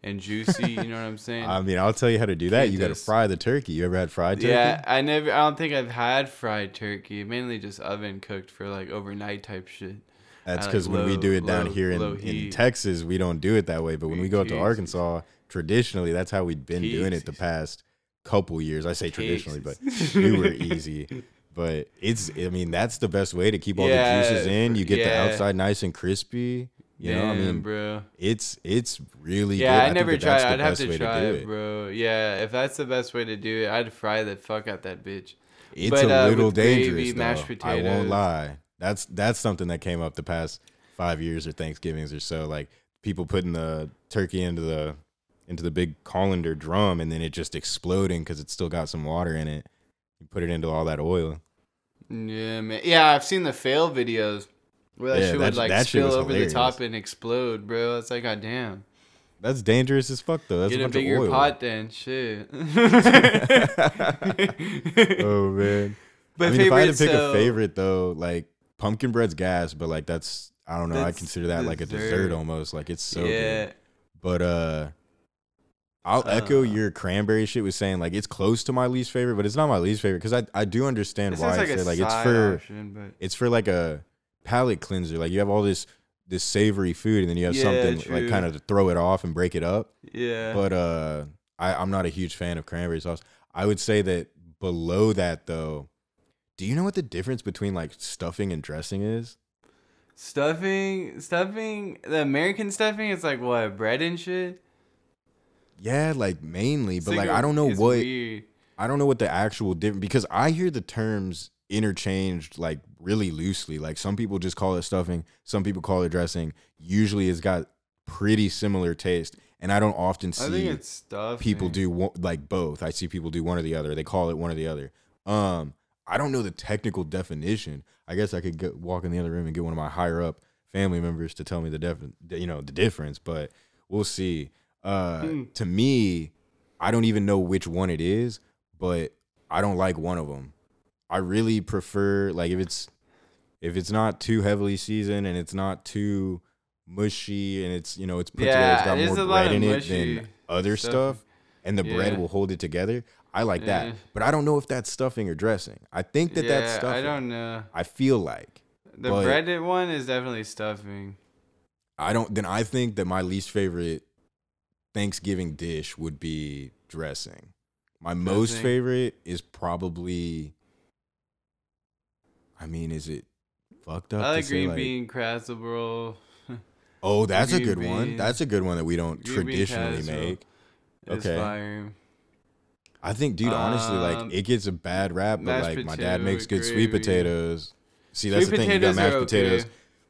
and juicy. you know what I'm saying? I mean, I'll tell you how to do that. You got to fry the turkey. You ever had fried turkey? Yeah, I never. I don't think I've had fried turkey. Mainly just oven cooked for like overnight type shit. That's I like because when we do it down low- here in, in. Texas, we don't do it that way. But when we go up to Arkansas, traditionally, that's how we've been doing it the past couple years. I say traditionally, but we were easy. But it's, I mean, that's the best way to keep all Yeah, the juices in. You get yeah. the outside nice and crispy. You know, I mean, bro. it's it's really Yeah, good. I, think never that tried. I'd have to try do it, bro. Yeah, if that's the best way to do it, I'd fry the fuck out that bitch. It's But, a uh, little with gravy, dangerous. mashed though. I won't lie. That's that's something that came up the past five years or Thanksgivings or so. Like people putting the turkey into the into the big colander drum and then it just exploding because it's still got some water in it. You put it into all that oil. Yeah, man. Yeah, I've seen the fail videos where that Yeah, shit that- would like spill over the top and explode, bro. It's like, goddamn. That's dangerous as fuck though. That's Get a a bunch bigger of oil. pot then. Shit. oh man. But I mean, if I had to pick so- a favorite though, like pumpkin bread's gas, but like that's I don't know. I consider that like a dessert. dessert almost. Like it's so yeah. good. But uh I'll echo Uh. your cranberry shit with saying like it's close to my least favorite, but it's not my least favorite because I, I do understand why is I like say a like it's side for option, but it's for like a palate cleanser. Like you have all this this savory food and then you have Yeah, something like true. kind of to throw it off and break it up. yeah. But uh I, I'm not a huge fan of cranberry sauce. I would say that below that though, do you know what the difference between like stuffing and dressing is? stuffing, stuffing, the American stuffing, it's like what bread and shit. Yeah, like mainly, but like I don't know what Weird. I don't know what the actual difference because I hear the terms interchanged like really loosely. Like some people just call it stuffing, some people call it dressing. Usually, it's got pretty similar taste, and I don't often see people do one, like both. I see people do one or the other. They call it one or the other. Um, I don't know the technical definition. I guess I could walk in the other room and get one of my higher up family members to tell me the def- you know, the difference. But we'll see. Uh, Hmm. to me, I don't even know which one it is, but I don't like one of them. I really prefer like if it's if it's not too heavily seasoned and it's not too mushy and it's you know it's put together, Yeah, it's got more a lot bread in it than other stuff. stuff, and the bread will hold it together. I like Yeah. that, but I don't know if that's stuffing or dressing. I think that yeah, that's stuffing. I don't know. I feel like The breaded one is definitely stuffing. I don't. Then I think that my least favorite Thanksgiving dish would be dressing. My most favorite is probably. I mean, is it fucked up? I like green like- bean casserole. Oh, that's a good one. That's a good one that we don't Green traditionally make. It's Okay. fire. I think, dude, honestly, like Um, it gets a bad rap, but like my dad makes good sweet potatoes. See, that's Sweet the thing. You got mashed are potatoes.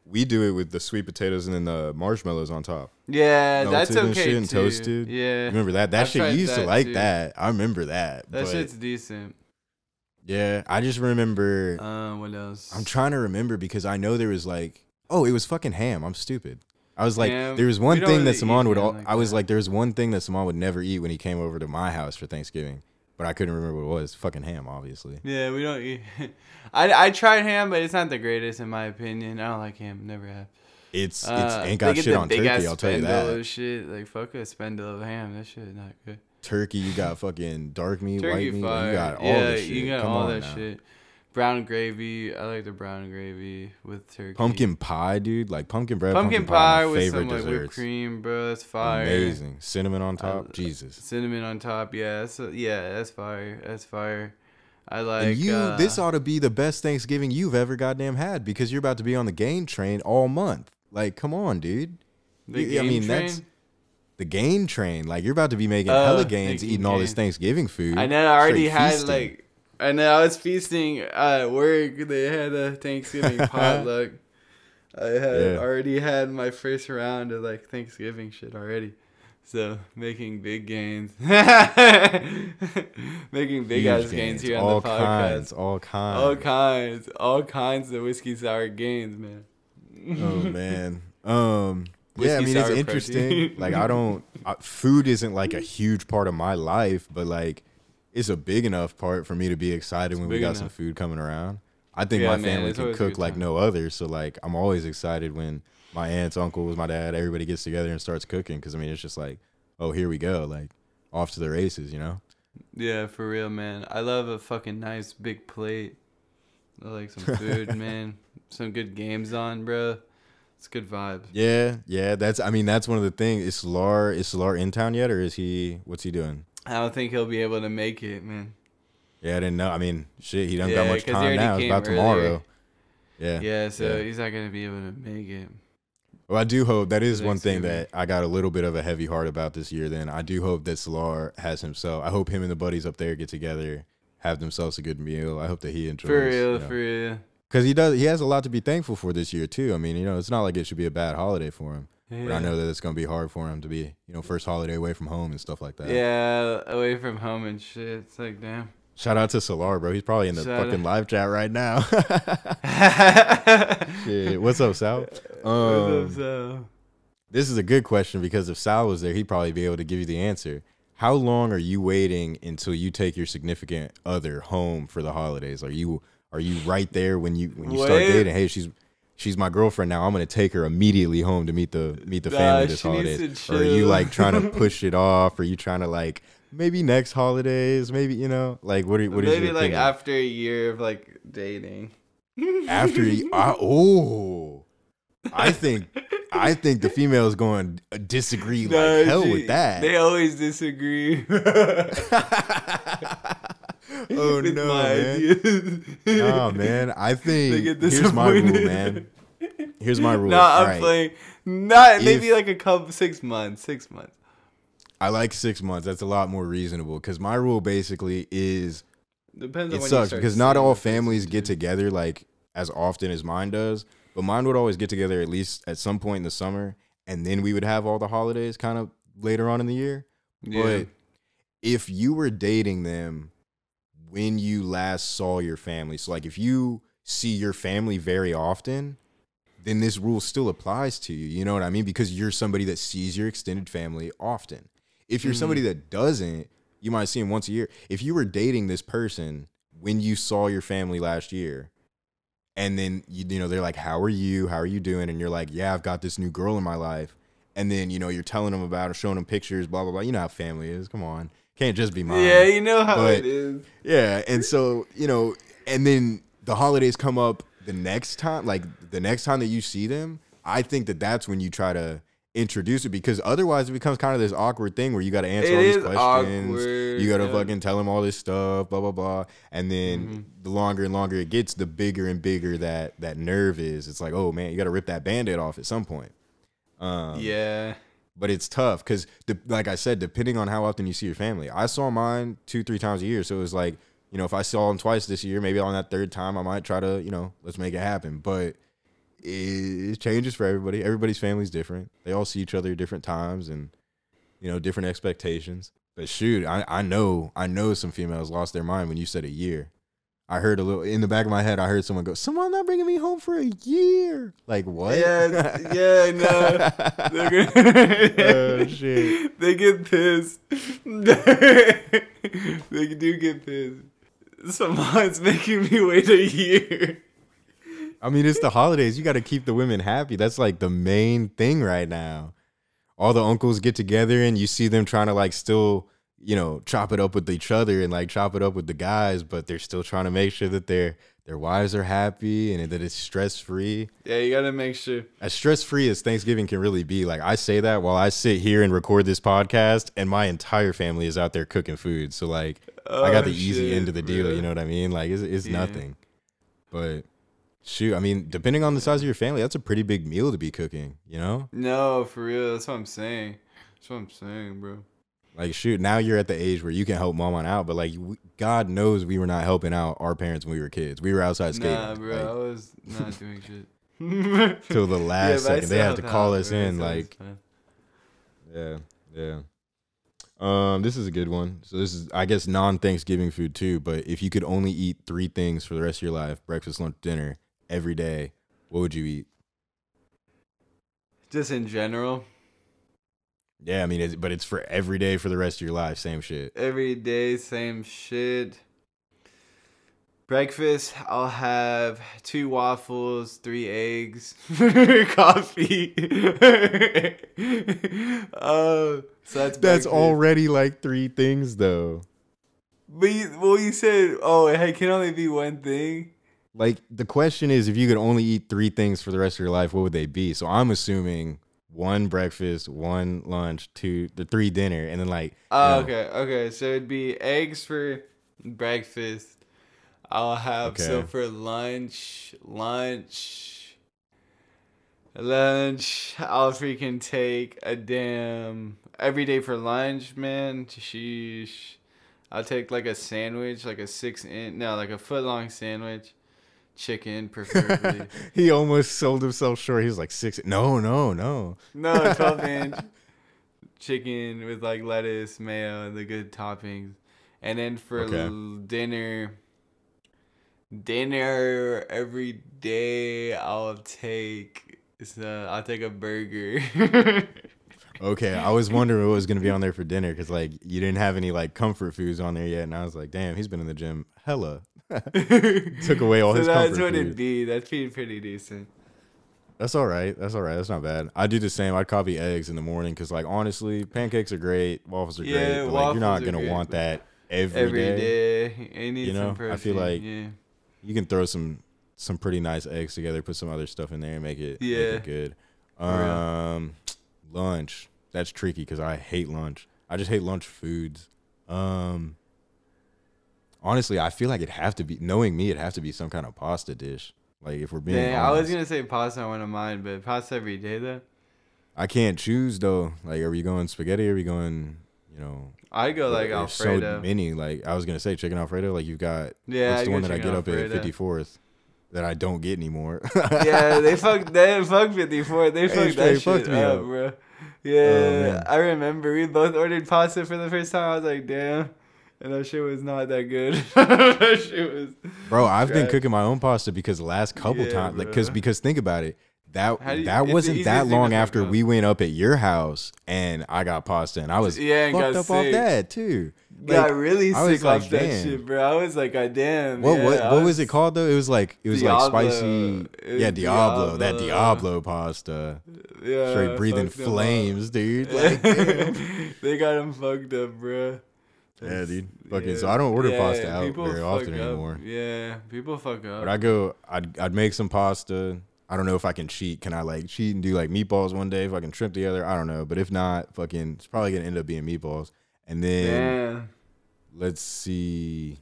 We do it with the sweet potatoes and then the marshmallows on top. Yeah, that's Melted and okay and too. toasted. Yeah, Remember that? That I've shit. used to like too. that. I remember that. that shit's decent. yeah, I just remember. Um, what else? I'm trying to remember because I know there was like, oh, it was fucking ham. I'm stupid. I was like, Ham? there was one thing that really Saman would. ham Al- like I was that. like, there was one thing that Saman would never eat when he came over to my house for Thanksgiving. But I couldn't remember what it was. Fucking ham, obviously. Yeah, we don't eat. I I tried ham, but it's not the greatest in my opinion. I don't like ham. Never have. It's it's Uh, ain't got shit on turkey. I'll tell you that. Shit, like fuck a spindle of ham. That shit is not good. Turkey, you got fucking dark meat, Turkey white meat, fire. you got all yeah, the shit. you got Come all on that now. shit. Brown gravy. I like the brown gravy with turkey. Pumpkin pie, dude. Like pumpkin bread, pumpkin, pumpkin, pie my with some like whipped cream, bro. That's fire. Amazing. Cinnamon on top. I- Jesus. Cinnamon on top. Yeah, that's yeah, that's fire. That's fire. I like. and you, uh, this ought to be the best Thanksgiving you've ever goddamn had because you're about to be on the gain train all month. Like, come on, dude. the you- I game mean, train. that's- The gain train. Like, you're about to be making Oh, hella gains eating all this. Thanksgiving food. I know. I already had feasting. like. Know. I was feasting at work. They had a Thanksgiving potluck. I had Yeah. already had my first round of like Thanksgiving shit already. So making big gains, making big Huge ass gains here all on the podcast. kinds, all kinds. All kinds, all kinds of whiskey sour gains, man. Oh man. Um. yeah, I mean it's interesting. like I don't. I, food isn't like a huge part of my life, but like it's a big enough part for me to be excited when we got some food coming around. I think Yeah, my family it's can cook like no other. So like I'm always excited when my aunts, uncles, my dad, everybody gets together and starts cooking. Because I mean it's just like, oh here we go, like off to the races, you know. Yeah, for real, man. I love a fucking nice big plate. I like some food, man. Some good games on, bro. It's good vibes. Yeah, yeah. That's I mean that's one of the things. Is Lar is Lar in town yet, or is he? What's he doing? I don't think he'll be able to make it, man. Yeah, I didn't know. I mean, shit, he doesn't Yeah, got much time now. It's about earlier. tomorrow. Yeah. Yeah, so Yeah. he's not gonna be able to make it. Well, I do hope that is one thing that I got a little bit of a heavy heart about this year. Then I do hope that Salar has himself. I hope him and the buddies up there get together, have themselves a good meal. I hope that he enjoys. For real, for real. Because he does. He has a lot to be thankful for this year too. I mean, you know, it's not like it should be a bad holiday for him. But I know that it's gonna be hard for him to be, you know, first holiday away from home and stuff like that. Yeah, away from home and shit. It's like damn. Shout out to Salar, bro. He's probably in the Shout fucking out. live chat right now. Shit. What's up, Sal? Um, so, This is a good question because if Sal was there, he'd probably be able to give you the answer. How long are you waiting until you take your significant other home for the holidays? Are you are you right there when you when you start dating? Hey, she's she's my girlfriend now. I'm gonna take her immediately home to meet the meet the Nah, family this she needs holidays. to Or are you like, trying to push it off? Are you trying to like maybe next holidays? Maybe you know like what are what is maybe like opinion? after a year of like dating. after you, I, oh, I think I think the females going to disagree like Nah, hell she- with that. They always disagree. oh with no, my man. ideas. Nah, man. I think here's my rule, man. Here's my rule. No, All I'm right. playing. Not maybe like a couple six months. Six months. I like six months. That's a lot more reasonable because my rule basically is Depends on it sucks because not all families get together like as often as mine does. But mine would always get together at least at some point in the summer, and then we would have all the holidays kind of later on in the year. Yeah. But if you were dating them when you last saw your family, so like if you see your family very often, then this rule still applies to you. You know what I mean? Because you're somebody that sees your extended family often. If you're somebody mm. that doesn't, you might see them once a year. If you were dating this person when you saw your family last year, and then you, you know they're like, "How are you? How are you doing?" And you're like, "Yeah, I've got this new girl in my life." And then you know you're telling them about or showing them pictures, blah blah blah. You know how family is. Come on, can't just be mine. yeah, you know how But- it is. Yeah, and so you know, and then the holidays come up the next time, like the next time that you see them. I think that that's when you try to introduce it because otherwise it becomes kind of this awkward thing where you got to answer It all these questions. awkward, you got to yeah. fucking tell them all this stuff, blah blah blah, and then Mm-hmm. the longer and longer it gets, the bigger and bigger that that nerve is. It's like, oh man, you got to rip that band-aid off at some point. Um, yeah. But it's tough because, like I said, depending on how often you see your family. I saw mine two, three times a year, so it was like, you know, if I saw them twice this year, maybe on that third time, I might try to, you know, let's make it happen. But it, it changes for everybody. Everybody's family's different. They all see each other at different times, and you know, different expectations. But shoot, I, I know, I know some females lost their mind when you said a year. I heard a little in the back of my head. I heard someone go, "Someone not bringing me home for a year." Like what? Yeah, yeah, no. Gonna- Oh, shit. They get pissed. they do get pissed. Someone's making me wait a year. I mean, it's the holidays. You got to keep the women happy. That's like the main thing right now. All the uncles get together and you see them trying to like still, you know, chop it up with each other and like chop it up with the guys, but they're still trying to make sure that their their wives are happy and that it's stress free. Yeah, you gotta make sure. As stress free as Thanksgiving can really be. Like I say that while I sit here and record this podcast, and my entire family is out there cooking food. So like, I got Oh, the easy end of the deal. bro. You know what I mean? Like it's, it's Yeah. nothing. But shoot, I mean, depending on the size of your family, that's a pretty big meal to be cooking. You know, No, for real. That's what I'm saying. That's what I'm saying, bro. Like shoot, now you're at the age where you can help mom on out. But like, we, God knows we were not helping out our parents when we were kids. We were outside skating. Nah, bro. I was not doing shit. till the last I second, they had to call us bro. in. Like. Yeah, yeah. Um, this is a good one. So this is, I guess, non-Thanksgiving food too. But if you could only eat three things for the rest of your life, breakfast, lunch, dinner, every day, what would you eat? just in general, Yeah, I mean, it's, but it's for every day for the rest of your life. Same shit. every day, same shit. Breakfast, I'll have two waffles, three eggs, coffee. uh, so that's That's breakfast. already like three things, though. But you, well, you said, oh, it can only be one thing. Like the question is, if you could only eat three things for the rest of your life, what would they be? So I'm assuming one breakfast, one lunch, two, the three dinner, and then like. you Oh, know, okay, okay. So it'd be eggs for breakfast. I'll have so for lunch, lunch, lunch. I'll freaking take a damn every day for lunch, man. Sheesh. I'll take like a sandwich, like a six inch, no, like a foot long sandwich, chicken preferably. he almost sold himself short. He was like six. No, no, no. No, 12 inch chicken with like lettuce, mayo, and the good toppings. And then for Okay. l- dinner, dinner every day I'll take. So uh, I'll take a burger. Okay, I was wondering what was gonna be on there for dinner because like you didn't have any like comfort foods on there yet, and I was like, damn, he's been in the gym hella. Took away all so his that's what food. it'd be. That'd be pretty decent. That's all right. That's all right. That's not bad. I do the same. I'd copy eggs in the morning because like honestly, pancakes are great, waffles are Yeah, great, but like you're not gonna great, want that every Every day. day, You know. I feel like- yeah. You can throw some some pretty nice eggs together, put some other stuff in there, and make it make Yeah. it good. Um, lunch. That's tricky because I hate lunch. I just hate lunch foods. Um, honestly, I feel like it'd have to be knowing me. It'd have to be some kind of pasta dish. Like if we're being, Dang, I was gonna say pasta, one of mine, but pasta every day though. I can't choose though. Like, are we going spaghetti? Are we going? You know, I go like there's Alfredo. so many. Like I was gonna say, chicken Alfredo. Like you've got Yeah, it's the one that I get up at fifty fourth that I don't get anymore. yeah, they fucked they fucked 54. They fucked straight that shit me up, up. bro. Oh, man. Yeah, I remember we both ordered pasta for the first time. I was like, damn. And that shit was not that good. that shit was. Bro, I've been cooking my own pasta because the last couple Yeah, times, like, cause because think about it, that you- that wasn't that long after we went up at your house and I got pasta and I was Yeah, fucked got up off that too. got Like, really was sick off like, that damn. shit, bro. I was like, God damn. What yeah, what I what was it called though? It was like it was Diablo. like spicy. It Yeah, was Diablo, that Diablo. Diablo pasta, Yeah, straight breathing fucked them up. flames, dude. Like, they got him fucked up, bro. Yeah, dude. Fucking- so I don't order pasta out very often up. anymore. Yeah, people fuck up. But I go, I'd I'd make some pasta. I don't know if I can cheat. Can I like cheat and do like meatballs one day? If I can shrimp other, I don't know. But if not, fucking, it's probably gonna end up being meatballs. And then Damn. let's see,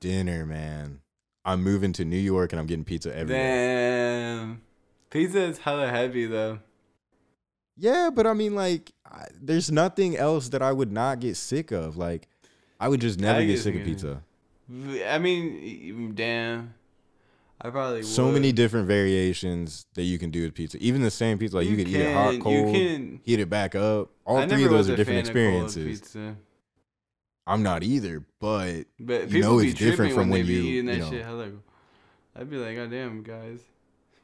dinner, man. I'm moving to New York and I'm getting pizza every day. Damn. Pizza is hella heavy though. Yeah, but I mean, like, I, there's nothing else that I would not get sick of. Like, I would just never get sick of pizza. I mean, damn. I probably So would. many different variations that you can do with pizza. Even the same pizza, like you, You could eat it hot, cold, you can- heat it back up. All I three of those are different fan of cold experiences. I'm not either, but But You know it's different from when when you- eating that you know. shit. I'd be like, God damn, guys.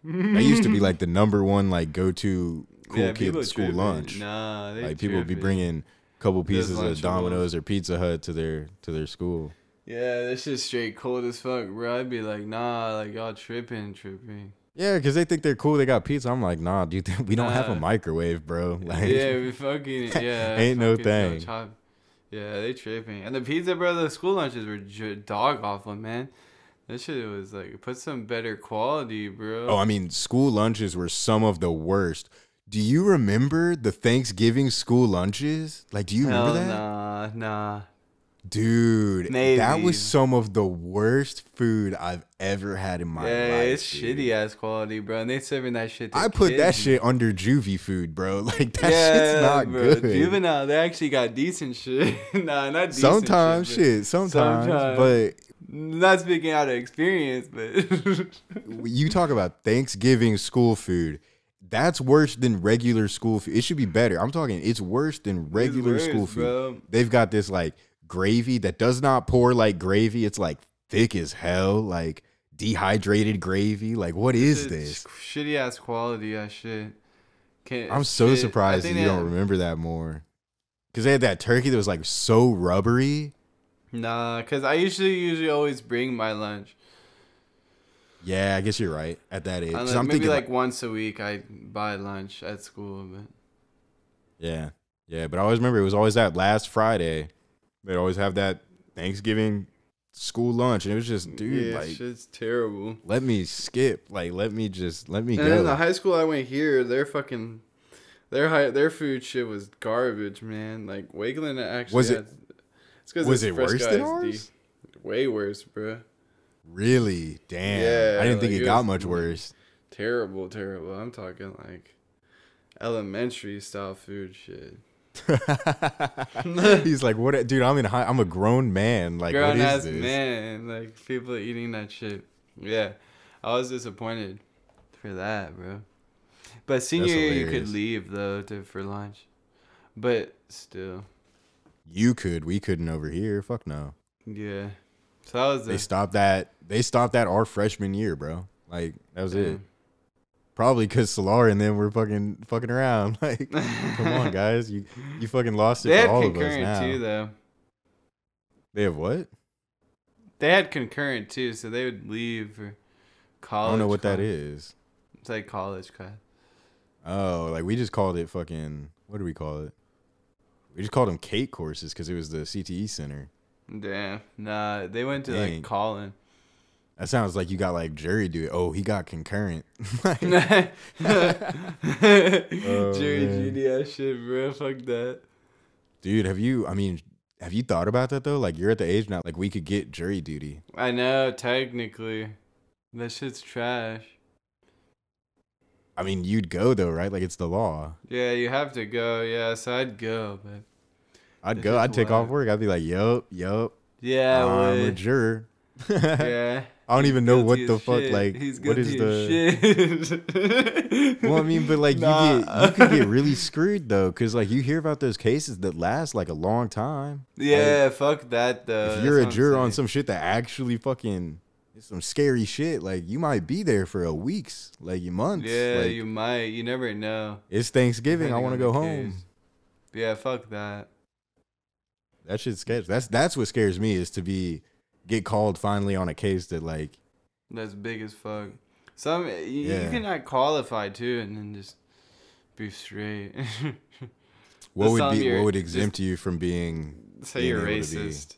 that used to be like the number one like go to cool Yeah, kid school tripping. lunch. Nah, they like people would be bringing couple pieces of. Domino's or Pizza Hut to their to their school. Yeah, that shit's straight cold as fuck, bro. I'd be like, nah, like y'all tripping, tripping. Yeah, because they think they're cool. They got pizza. I'm like, nah, dude, we don't have a microwave, bro. Like, yeah, we fucking yeah. Ain't no thing. chop- Yeah, they tripping. And the pizza, bro, the school lunches were j- dog awful, man. That shit was like, put some better quality, bro. Oh, I mean, school lunches were some of the worst. Do you remember the Thanksgiving school lunches? Like, do you Hell remember that? Nah, nah. Dude, Maybe. that was some of the worst food I've ever had in my life. yeah, life. it's dude. shitty ass quality, bro. And they serving that shit. I put that shit under juvie food, bro. Like that shit's not bro. good. Juvenile, they actually got decent shit. nah, not decent sometimes shit. but- shit, sometimes, Sometimes. Not speaking out of experience, but but you talk about Thanksgiving school food. That's worse than regular school food. It should be better. I'm talking it's worse than regular worse, school food. bro. They've got this like gravy that does not pour like gravy. It's like thick as hell, like dehydrated gravy. Like what is this? Shitty ass quality ass shit. Can't, I'm so shit. Surprised that you don't had- remember that more. Cause they had that turkey that was like so rubbery. Nah, cause I usually usually always bring my lunch. Yeah, I guess you're right. At that age. Unless, I'm maybe thinking like like, once a week I buy lunch at school, but yeah, yeah. But I always remember it was always that last Friday. They'd always have that Thanksgiving school lunch, and it was just, dude, yeah, like, shit's terrible. let me skip. Like, let me just let me And then the high school I went here, their fucking their high their food shit was garbage, man. Like Wakeland actually Was it- had- it's was it's it worse than ours? Way worse, bro. Really, damn. Yeah, I didn't think it it got much worse. Terrible, terrible. I'm talking like elementary style food shit. He's like, what, dude? I'm in high. I'm a grown man. Like, Grown what is ass this? man, like people eating that shit. Yeah, I was disappointed for that, bro. But senior year, you could leave though to, for lunch, but still, You could, we couldn't over here. Fuck no. yeah. So that was They the stopped that. They stopped that our freshman year, bro. Like that was it. Probably because Salar and then we're fucking fucking around. Like, come on, guys, you you fucking lost it They for had all of us concurrent now. too, though. They have what? They had concurrent too, so they would leave for college. I don't know what that class. is. It's like college class. Oh, like we just called it fucking. What do we call it? We just called them Kate courses because it was the CTE center. Damn. Nah, they went to Dang. like Collin. That sounds like you got like jury duty. Oh, he got concurrent. Oh, Jerry Oh, man. Judy ass shit, bro. Fuck that. Dude, have you? I mean, have you thought about that though? Like you're at the age now, like we could get jury duty. I know, technically. That shit's trash. I mean, you'd go though, right? Like it's the law. Yeah, you have to go. Yeah, so I'd go, but I'd go. I'd take off work. I'd be like, yup, yup. yeah, I'm a juror. yeah. I don't even know what the fuck. Like, what is the? Well, I mean, but like Nah. you get you could get really screwed though, because like you hear about those cases that last like a long time. Yeah, fuck that though. if you're a juror on some shit that actually fucking is some scary shit, like you might be there for a weeks, like months. Yeah, like, you might. You never know. It's Thanksgiving. I want to go home. case. Yeah, fuck that. That shit scares. That's that's what scares me is to be get called finally on a case that like That's big as fuck. Some you, Yeah. you cannot qualify too, and then just be straight. what would be what would exempt you from being Say being you're racist,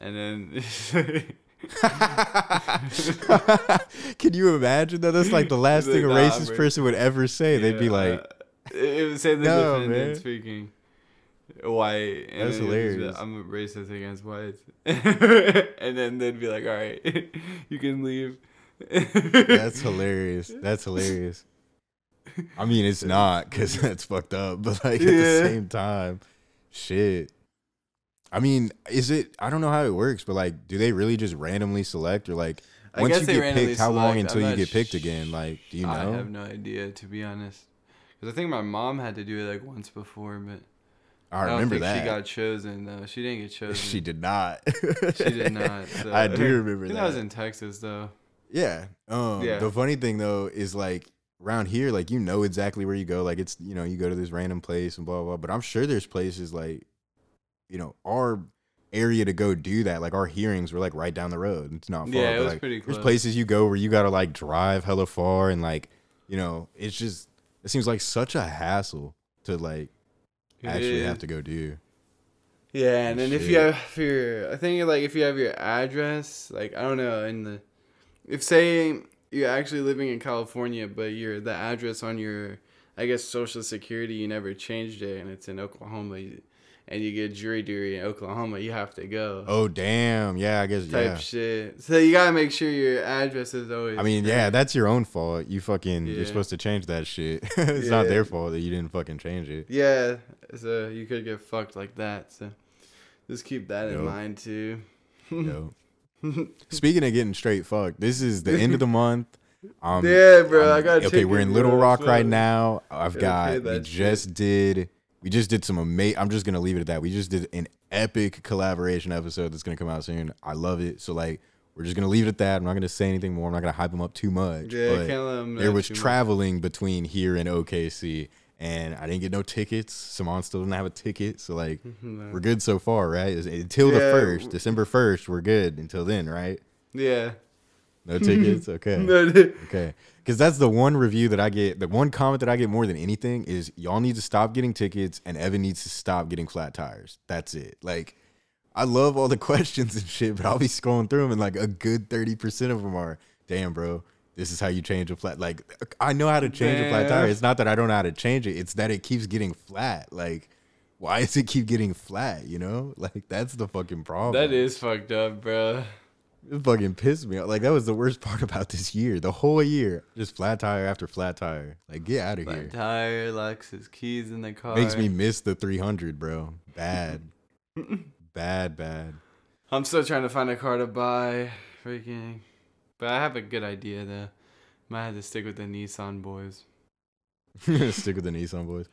and then Can you imagine that? That's like the last thing a nah, racist bro. person would ever say. They'd be like, uh, it would say the No, defendant man. speaking white. And That's then it would just be hilarious. like, I'm a racist against whites, and then they'd be like, "All right, you can leave." "That's hilarious. That's hilarious." I mean, it's not because that's fucked up, but like at the same time, shit. I mean, is it? I don't know how it works, but like, do they really just randomly select, or like I once you get picked, how long until you get picked sh- again? Like, do you know? I have no idea, to be honest. Because I think my mom had to do it like once before, but I don't remember that. She got chosen though. She didn't get chosen. She did not. She did not. So. I do remember I think that. that was in Texas though. Yeah. Um Yeah. the funny thing though is like around here, like you know exactly where you go. Like it's you know, you go to this random place and blah blah blah. But I'm sure there's places like, you know, our area to go do that. Like our hearings were like right down the road. It's not far. Yeah, it was like, pretty There's places you go where you gotta like drive hella far and like, you know, it's just it seems like such a hassle to like actually have to go do. Yeah, and then if you Shit. have if your, I think like if you have your address, like I don't know, in the, if say you're actually living in California, but your the address on your, I guess social security you never changed it, and it's in Oklahoma, you- and you get jury duty in Oklahoma, you have to go. Oh damn. Yeah, I guess type yeah. shit. So you gotta make sure your address is always. I mean, yeah, that's your own fault. You fucking you're supposed to change that shit. it's not their fault that you didn't fucking change it. Yeah, so you could get fucked like that. So just keep that in mind too. Yo. Speaking of getting straight fucked, this is the end of the month. Um, Yeah, bro, I got okay. We're in Little Rock right now. I've got. We just did. We just did some amazing. I'm just gonna leave it at that. We just did an epic collaboration episode that's gonna come out soon. I love it. So like, we're just gonna leave it at that. I'm not gonna say anything more. I'm not gonna hype them up too much. Yeah, but 'em there was too much. traveling between here and OKC, and I didn't get no tickets. Saman still didn't have a ticket. So like, No. we're good so far, right? Until the first, December first, we're good. Until then, right? Yeah. No tickets. Okay. No. Okay. Because that's the one review that I get. The one comment that I get more than anything is y'all need to stop getting tickets and Evan needs to stop getting flat tires. That's it. Like, I love all the questions and shit, but I'll be scrolling through them and like a good 30% of them are, damn, bro, this is how you change a flat. Like, I know how to change a flat tire. It's not that I don't know how to change it, it's that it keeps getting flat. Like, why does it keep getting flat? You know? Like, that's the fucking problem. That is fucked up, bro. It fucking pissed me off. Like that was the worst part about this year. The whole year, just flat tire after flat tire. Like get out of here. Flat here. tire, Lexus keys in the car. Makes me miss the 300, bro. Bad, bad, bad. I'm still trying to find a car to buy. Freaking. But I have a good idea though. Might have to stick with the Nissan boys. Stick with the Nissan boys.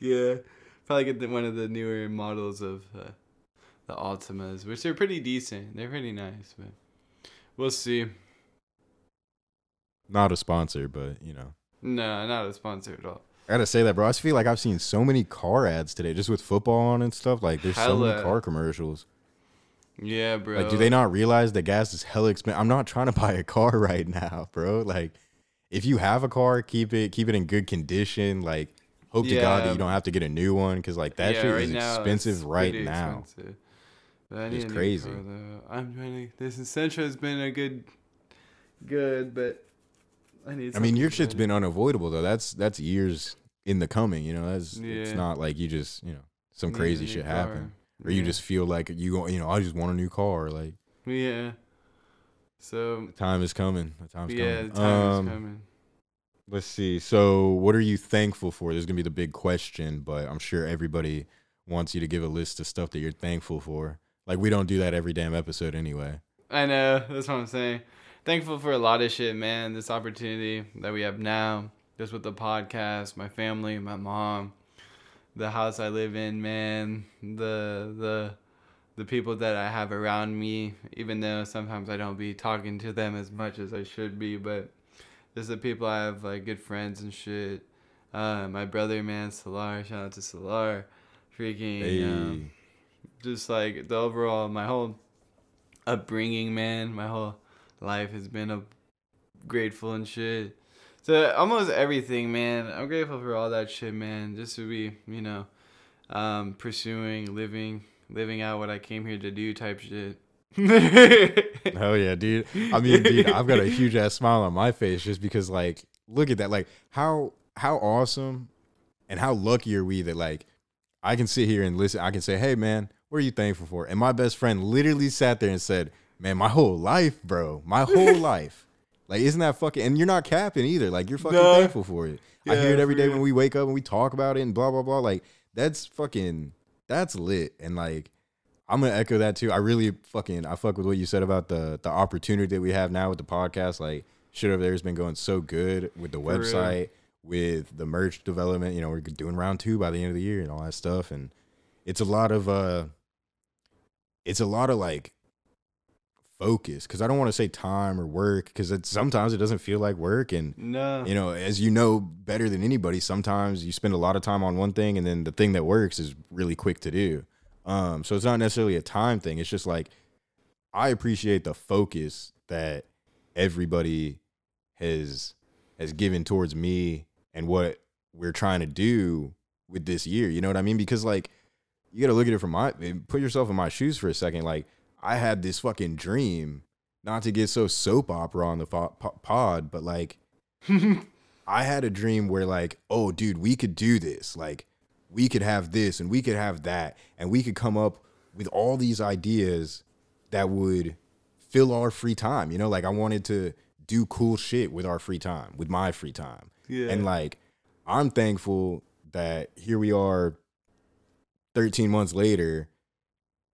yeah. Probably get the, one of the newer models of uh, the Altimas, which are pretty decent. They're pretty nice, but we'll see. Not a sponsor, but you know. No, not a sponsor at all. I gotta say that, bro. I just feel like I've seen so many car ads today, just with football on and stuff. Like, there's so many car commercials. Yeah, bro. Like, do they not realize that gas is hella expensive? I'm not trying to buy a car right now, bro. Like, if you have a car, keep it keep it in good condition. Like, hope to God that you don't have to get a new one because like that Yeah, shit right is now, expensive right now. expensive. I It's need a new crazy. car. I'm trying to. This Sentra has been a good, good, but I need. I mean, your shit's been unavoidable though. That's that's years in the coming. You know, that's it's not like you just you know some crazy shit car. happen or you just feel like you go- you know I just want a new car. Like yeah. So the time is coming. The time's yeah, coming. the time Um, is coming. Let's see. So, what are you thankful for? There's gonna be the big question, but I'm sure everybody wants you to give a list of stuff that you're thankful for. Like we don't do that every damn episode anyway. I know. That's what I'm saying. Thankful for a lot of shit, man. This opportunity that we have now, just with the podcast, my family, my mom, the house I live in, man. The the the people that I have around me, even though sometimes I don't be talking to them as much as I should be, but just the people I have like good friends and shit. Uh, my brother, man, Salar. Shout out to Salar. Freaking. Hey, um, just like the overall my whole upbringing man my whole life has been a grateful and shit so almost everything man i'm grateful for all that shit man just to be you know um pursuing living living out what i came here to do type shit hell yeah, dude. I mean, dude, I've got a huge ass smile on my face just because, like, look at that. Like, how how awesome and how lucky are we that like I can sit here and listen. I can say, hey man, what are you thankful for? And my best friend literally sat there and said, man, my whole life, bro, my whole life. Like, isn't that fucking? And you're not capping either. Like, you're fucking Nah. thankful for it. I hear it every day when we wake up and we talk about it and blah blah blah. Like, that's fucking that's lit. And like, I'm gonna echo that too. I really fucking I fuck with what you said about the the opportunity that we have now with the podcast. Like, shit over there has been going so good with the website, with the merch development. You know, we're doing round two by the end of the year and all that stuff. And it's a lot of uh it's a lot of like focus because I don't want to say time or work because it sometimes it doesn't feel like work and No. you know as you know better than anybody sometimes you spend a lot of time on one thing and then the thing that works is really quick to do um so it's not necessarily a time thing it's just like I appreciate the focus that everybody has has given towards me and what we're trying to do with this year you know what I mean because like you got to look at it from my put yourself in my shoes for a second like I had this fucking dream, not to get so soap opera on the fo- pod, but like, I had a dream where like, oh, dude, we could do this. Like, we could have this and we could have that, and we could come up with all these ideas that would fill our free time. You know, like I wanted to do cool shit with our free time, with my free time, Yeah. and like, I'm thankful that here we are, 13 months later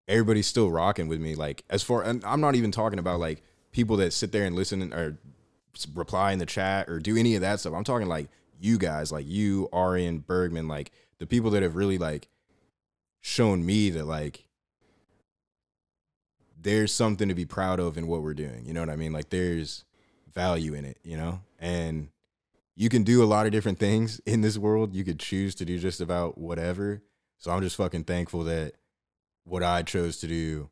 everybody's still rocking with me. Like as far, and I'm not even talking about like people that sit there and listen or reply in the chat or do any of that stuff. I'm talking like you guys, like you, Arian, Bergman, like the people that have really like shown me that like there's something to be proud of in what we're doing. You know what I mean? Like there's value in it, you know? And you can do a lot of different things in this world. You could choose to do just about whatever. So I'm just fucking thankful that what I chose to do,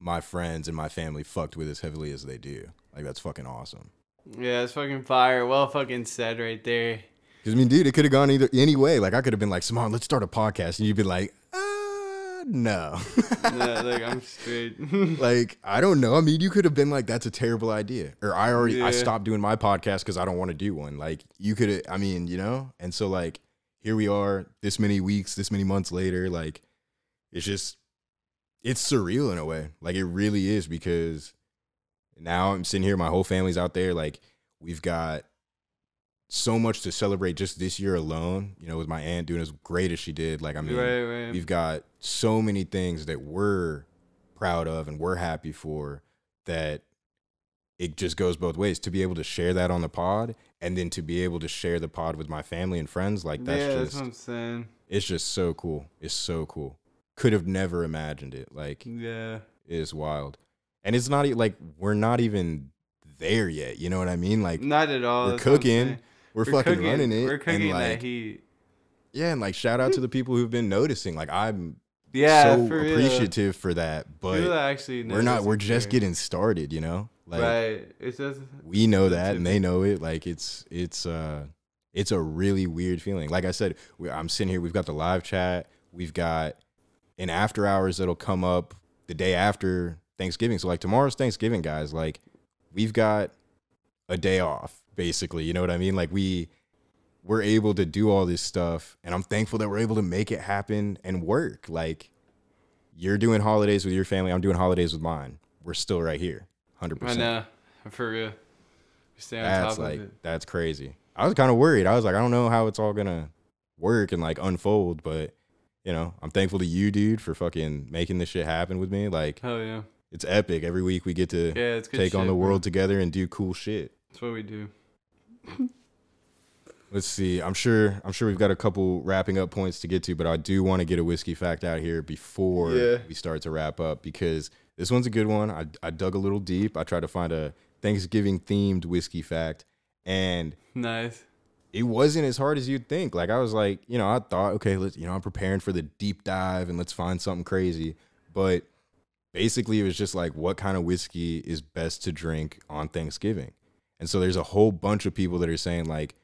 my friends and my family fucked with as heavily as they do. Like that's fucking awesome. yeah, it's fucking fire. Well fucking said right there. Because I mean, dude, it could have gone either any way. Like I could have been like, "Saman, let's start a podcast," and you'd be like, "Uh, no." no, like I'm straight. like I don't know. I mean, you could have been like, "That's a terrible idea," or I already I stopped doing my podcast because I don't want to do one. Like you could. I mean, you know. And so like here we are, this many weeks, this many months later. Like it's just it's surreal in a way. Like it really is because now I'm sitting here, my whole family's out there. Like we've got so much to celebrate just this year alone. You know, with my aunt doing as great as she did. Like I mean, right, right. we've got so many things that we're proud of and we're happy for that it just goes both ways to be able to share that on the pod and then to be able to share the pod with my family and friends like that's yeah, that's just what I'm saying. it's just so cool. It's so cool. Could have never imagined it. Like Yeah. it is wild. And it's not like we're not even there yet. You know what i mean? Like Not at all. we're that's cooking. we're, fucking cooking, running it We're cooking and that like heat. yeah and like shout out to the people who've been noticing. Like i'm Yeah, so for appreciative for that but actually we're not we're just care. getting started you know like right. It's just we know that and they know it. Like it's it's uh it's a really weird feeling. Like i said we, i'm sitting here we've got the live chat we've got an after hours that'll come up the day after thanksgiving. So like tomorrow's thanksgiving guys. Like we've got a day off basically. You know what i mean? Like we we're able to do all this stuff and i'm thankful that we're able to make it happen and work. Like you're doing holidays with your family i'm doing holidays with mine. We're still right here 100% I know. For real. We stay on that's top like of it. that's crazy. I was kind of worried. I was like, I don't know how it's all gonna work and like unfold, but you know, I'm thankful to you, dude, for fucking making this shit happen with me. Like, Hell yeah. it's epic. Every week we get to Yeah, take on shit, the bro. world together and do cool shit. That's what we do. Let's see. I'm sure. I'm sure we've got a couple wrapping up points to get to, but I do want to get a whiskey fact out here before Yeah. we start to wrap up because this one's a good one. I I dug a little deep. I tried to find a Thanksgiving themed whiskey fact, and Nice. it wasn't as hard as you'd think. Like I was like, you know, I thought, okay, let's, you know, I'm preparing for the deep dive and let's find something crazy. But basically, it was just like, what kind of whiskey is best to drink on Thanksgiving? And so there's a whole bunch of people that are saying like,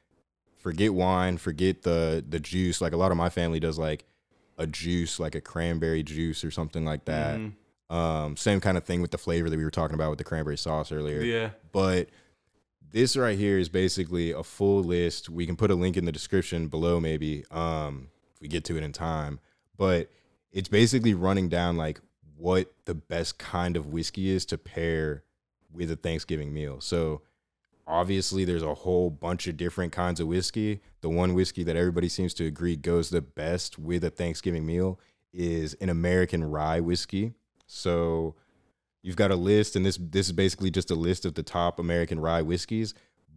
forget wine, forget the the juice. Like a lot of my family does like a juice, like a cranberry juice or something like that. Mhm. Um, same kind of thing with the flavor that we were talking about with the cranberry sauce earlier Yeah. but this right here is basically a full list. We can put a link in the description below, maybe, um, if we get to it in time. But it's basically running down like what the best kind of whiskey is to pair with a Thanksgiving meal. So obviously there's a whole bunch of different kinds of whiskey. The one whiskey that everybody seems to agree goes the best with a Thanksgiving meal is an American rye whiskey. So you've got a list and this this is basically just a list of the top American rye whiskeys,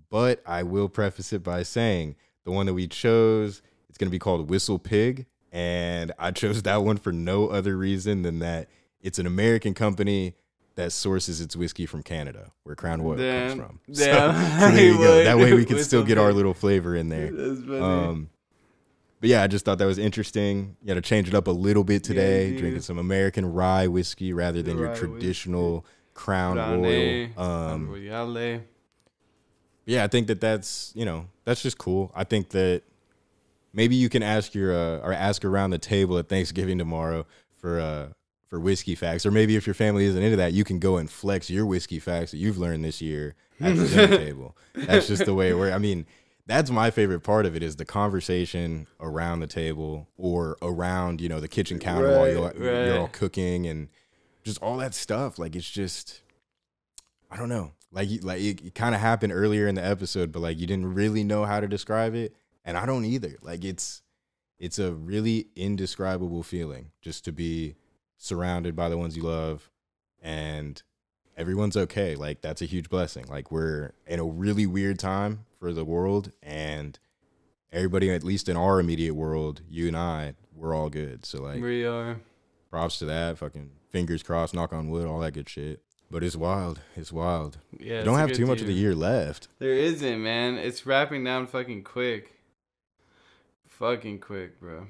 But I will preface it by saying the one that we chose, it's going to be called Whistle Pig. And I chose that one for no other reason than that it's an American company that sources its whiskey from Canada, where Crown Royal Damn. comes from. So, Damn. so there you go. That way we can Whistle still get our little flavor in there. That's funny. Um, but yeah, I just thought that was interesting. You got to change it up a little bit today, dude. drinking some American rye whiskey rather than your traditional Crown Grande, Royal. Um, Royale. yeah, I think that that's you know that's just cool. I think that maybe you can ask your uh, or ask around the table at Thanksgiving tomorrow for uh for whiskey facts, or maybe if your family isn't into that, you can go and flex your whiskey facts that you've learned this year at the dinner table. That's just the way it works. I mean, that's my favorite part of it is the conversation around the table or around you know the kitchen counter while you're, Right, you're all right. cooking and just all that stuff. Like it's just I don't know. Like like it, it kind of happened earlier in the episode, but like you didn't really know how to describe it, and I don't either. Like it's it's a really indescribable feeling just to be surrounded by the ones you love and everyone's okay. Like that's a huge blessing. Like we're in a really weird time for the world and everybody at least in our immediate world, you and I, we're all good. So like we are. props to that. Fucking fingers crossed, knock on wood, all that good shit. But it's wild. It's wild. Yeah. You don't have too much of the year. year left. There isn't, man. It's wrapping down fucking quick. Fucking quick, bro.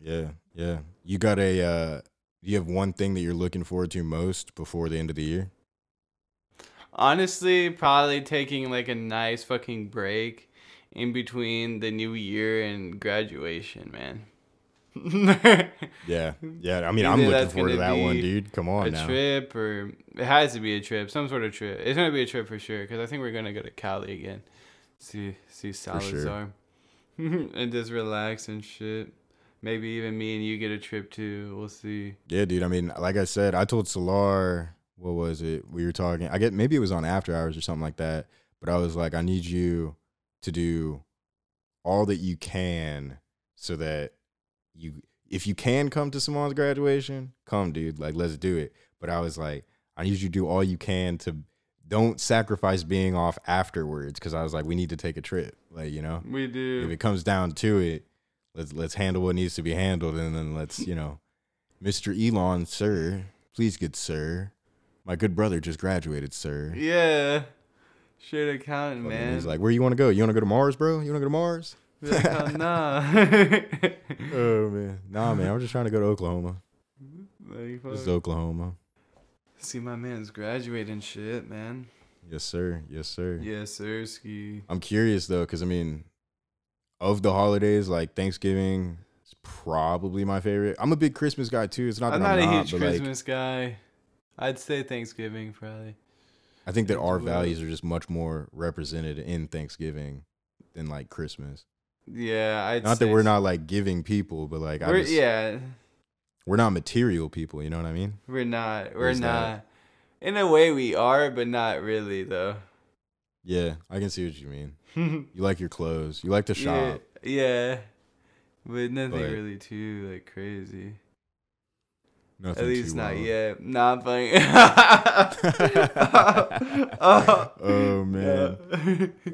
Yeah, yeah. You got a uh you have one thing that you're looking forward to most before the end of the year? Honestly, probably taking like a nice fucking break in between the new year and graduation, man. Yeah. Yeah. I mean, I'm looking forward to that one, dude. Come on a now. trip or it has to be a trip, some sort of trip. It's gonna be a trip for sure because I think we're gonna go to Cali again, see see sure. Salazar, and just relax and shit. Maybe even me and you get a trip too. We'll see. Yeah, dude. I mean, like I said, I told Salar, what was it? We were talking. I get maybe it was on After Hours or something like that. But I was like, I need you to do all that you can so that you, if you can come to someone's graduation, come, dude. Like, let's do it. But I was like, I need you to do all you can to don't sacrifice being off afterwards because I was like, we need to take a trip. Like, you know, We do. if it comes down to it, let's let's handle what needs to be handled, and then let's you know, Mr. Elon, sir, please, good sir, my good brother just graduated, sir. Yeah. Shit accountant, Fucking- man. He's like, where you want to go? You want to go to Mars, bro? You want to go to Mars? Like, "Oh, nah. Oh man, nah, man. I'm just trying to go to Oklahoma. Like, This is. Oklahoma. See my man's graduating shit, man. Yes, sir. Yes, sir. Yes, sir. Ski. I'm curious though, because I mean, of the holidays, like Thanksgiving is probably my favorite. I'm a big Christmas guy too. It's not I'm that not I'm a not, huge but like, Christmas guy. I'd say Thanksgiving probably. I think that our values are just much more represented in Thanksgiving than like Christmas. Yeah, I'd not that we're so. not like giving people, but like I We're, just, yeah, we're not material people. You know what I mean? we're not. We're There's that. not. In a way, we are, but not really though. Yeah, I can see what you mean. You like your clothes. You like to yeah, shop. yeah, but nothing But- really too like crazy. Nothing At least not wild. yet. Not funny. Oh, man.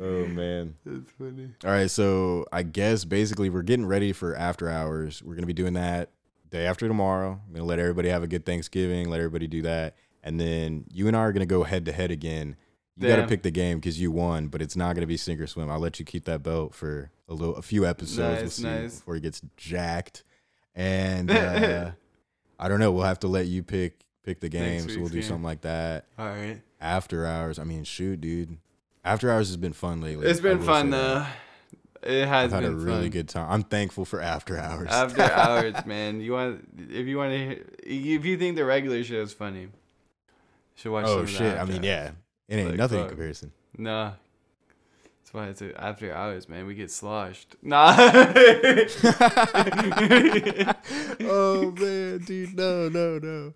Oh man. That's funny. All right, so I guess basically we're getting ready for after hours. We're gonna be doing that day after tomorrow. I'm gonna let everybody have a good Thanksgiving. Let everybody do that, and then you and I are gonna go head to head again. You got to pick the game because you won, but it's not gonna be sink or swim. I'll let you keep that belt for a little, a few episodes. we'll Nice, see nice. before he gets jacked, and uh, I don't know. We'll have to let you pick pick the Next game, so we'll do game. something like that. All right. After hours. I mean, shoot, dude. After hours has been fun lately. It's been fun though. It has I've had a really fun. good time. I'm thankful for after hours. After hours, man. You want if you want to if you think the regular show is funny, you should watch. Oh, some oh shit! I mean, Hours. yeah, it ain't Like, nothing in comparison. Nah. That's why it's after hours, man. We get sloshed. Nah. oh man, dude, no, no, no,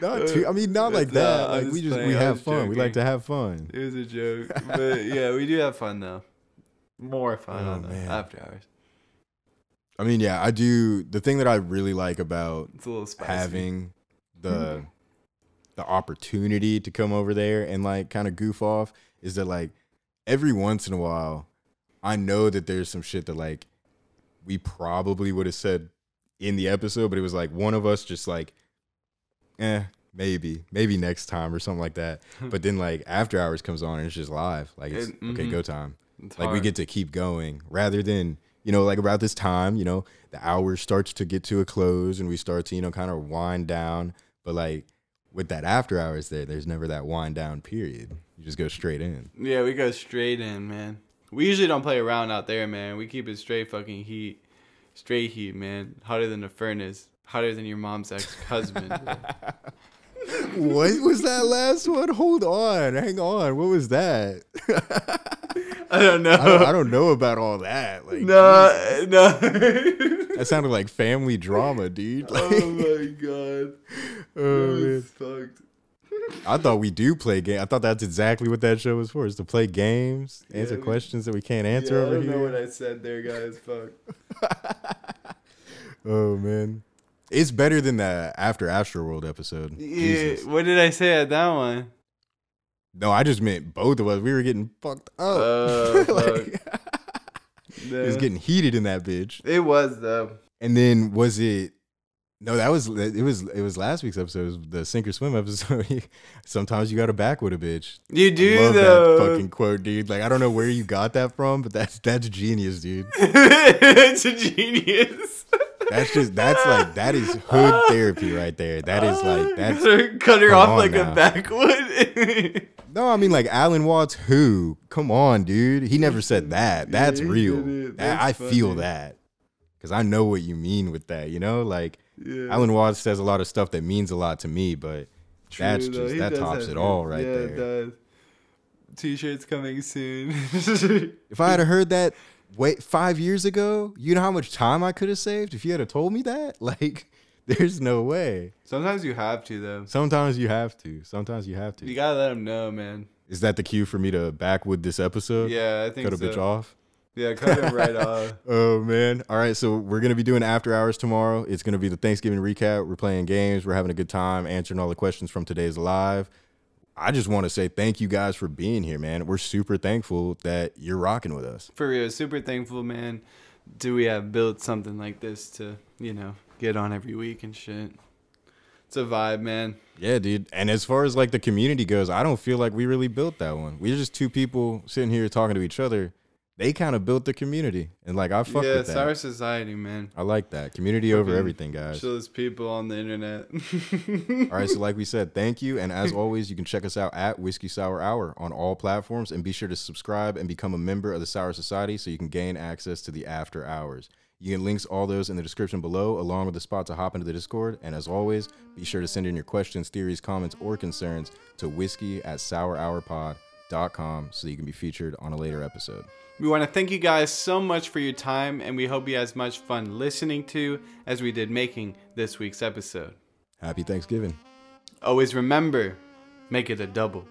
not Uh, too. I mean, not like that. I'm like we just just we have fun. We like to have fun. it was a joke, but yeah, we do have fun though. More fun Oh, on the after hours. I mean, yeah, I do. The thing that I really like about It's a little spicy. having the the opportunity to come over there and like kind of goof off is that like every once in a while, I know that there's some shit that like we probably would have said in the episode, but it was like one of us just like, eh, maybe, maybe next time or something like that. but then like after hours comes on and it's just live. Like it's It- okay, mhm. go time. It's Like we get to keep going rather than you know like about this time you know the hour starts to get to a close and we start to you know kind of wind down but like with that after hours there there's never that wind down period you just go straight in Yeah, we go straight in, man. We usually don't play around out there, man. We keep it straight fucking heat. Straight heat, man. Hotter than a furnace. Hotter than your mom's ex husband. what was that last one hold on hang on what was that I don't know. I, don't, I don't know about all that like no, no. That sounded like family drama dude like, oh my god. oh, That man. fucked. I thought we do play game. I thought that's exactly what that show was for, is to play games, answer Yeah, we- questions that we can't answer yeah, I over don't here. know what I said there, guys. Fuck. oh man, it's better than the After Astroworld episode. Yeah, Jesus. what did I say at that one? No, I just meant both of us. We were getting fucked up. Oh, Like, it was getting heated in that bitch. It was though. And then was it? No, that was it. Was it was last week's episode? It was the sink or swim episode. Sometimes you got to back with a bitch. You I do love though. that fucking quote, dude. Like I don't know where you got that from, but that's that's genius, dude. it's a genius. That's just that's like that is hood therapy right there. That is like that's cut her off like now. a backwood. no, I mean like Alan Watts. Who? Come on, dude. He never said that. That's Yeah, real. did it. That- That's I feel that because I know what you mean with that. You know, like yeah. Alan Watts says a lot of stuff that means a lot to me, but that's though. just He that tops it all right yeah, there. It does. T-shirts coming soon. If I had heard that wait five years ago, you know how much time I could have saved if you had told me that. Like, there's no way. Sometimes you have to though. Sometimes you have to. Sometimes you have to. You gotta let them know, man. Is that the cue for me to back with this episode? Yeah, I think Cut a so. bitch off. Yeah, cut him right off. Oh man. All right, so we're gonna be doing after hours tomorrow. It's gonna be the Thanksgiving recap. We're playing games. We're having a good time answering all the questions from today's live. I just want to say thank you guys for being here, man. We're super thankful that you're rocking with us. For real, super thankful, man. Do we have built something like this to, you know, get on every week and shit? It's a vibe, man. Yeah, dude. And as far as like the community goes, I don't feel like we really built that one. We're just two people sitting here talking to each other. They kind of built the community, and like I fuck yeah, with it's that. our society, man. I like that community over everything, guys. Chillest people on the internet. All right, so like we said, thank you. And as always, you can check us out at Whiskey Sour Hour on all platforms and be sure to subscribe and become a member of the Sour Society so you can gain access to the after hours. You can links all those in the description below, along with the spot to hop into the Discord. And as always, be sure to send in your questions, theories, comments, or concerns to whiskey at sourhourpod.com so you can be featured on a later episode. we want to thank you guys so much for your time, and we hope you had as much fun listening to as we did making this week's episode. Happy Thanksgiving. Always remember, make it a double.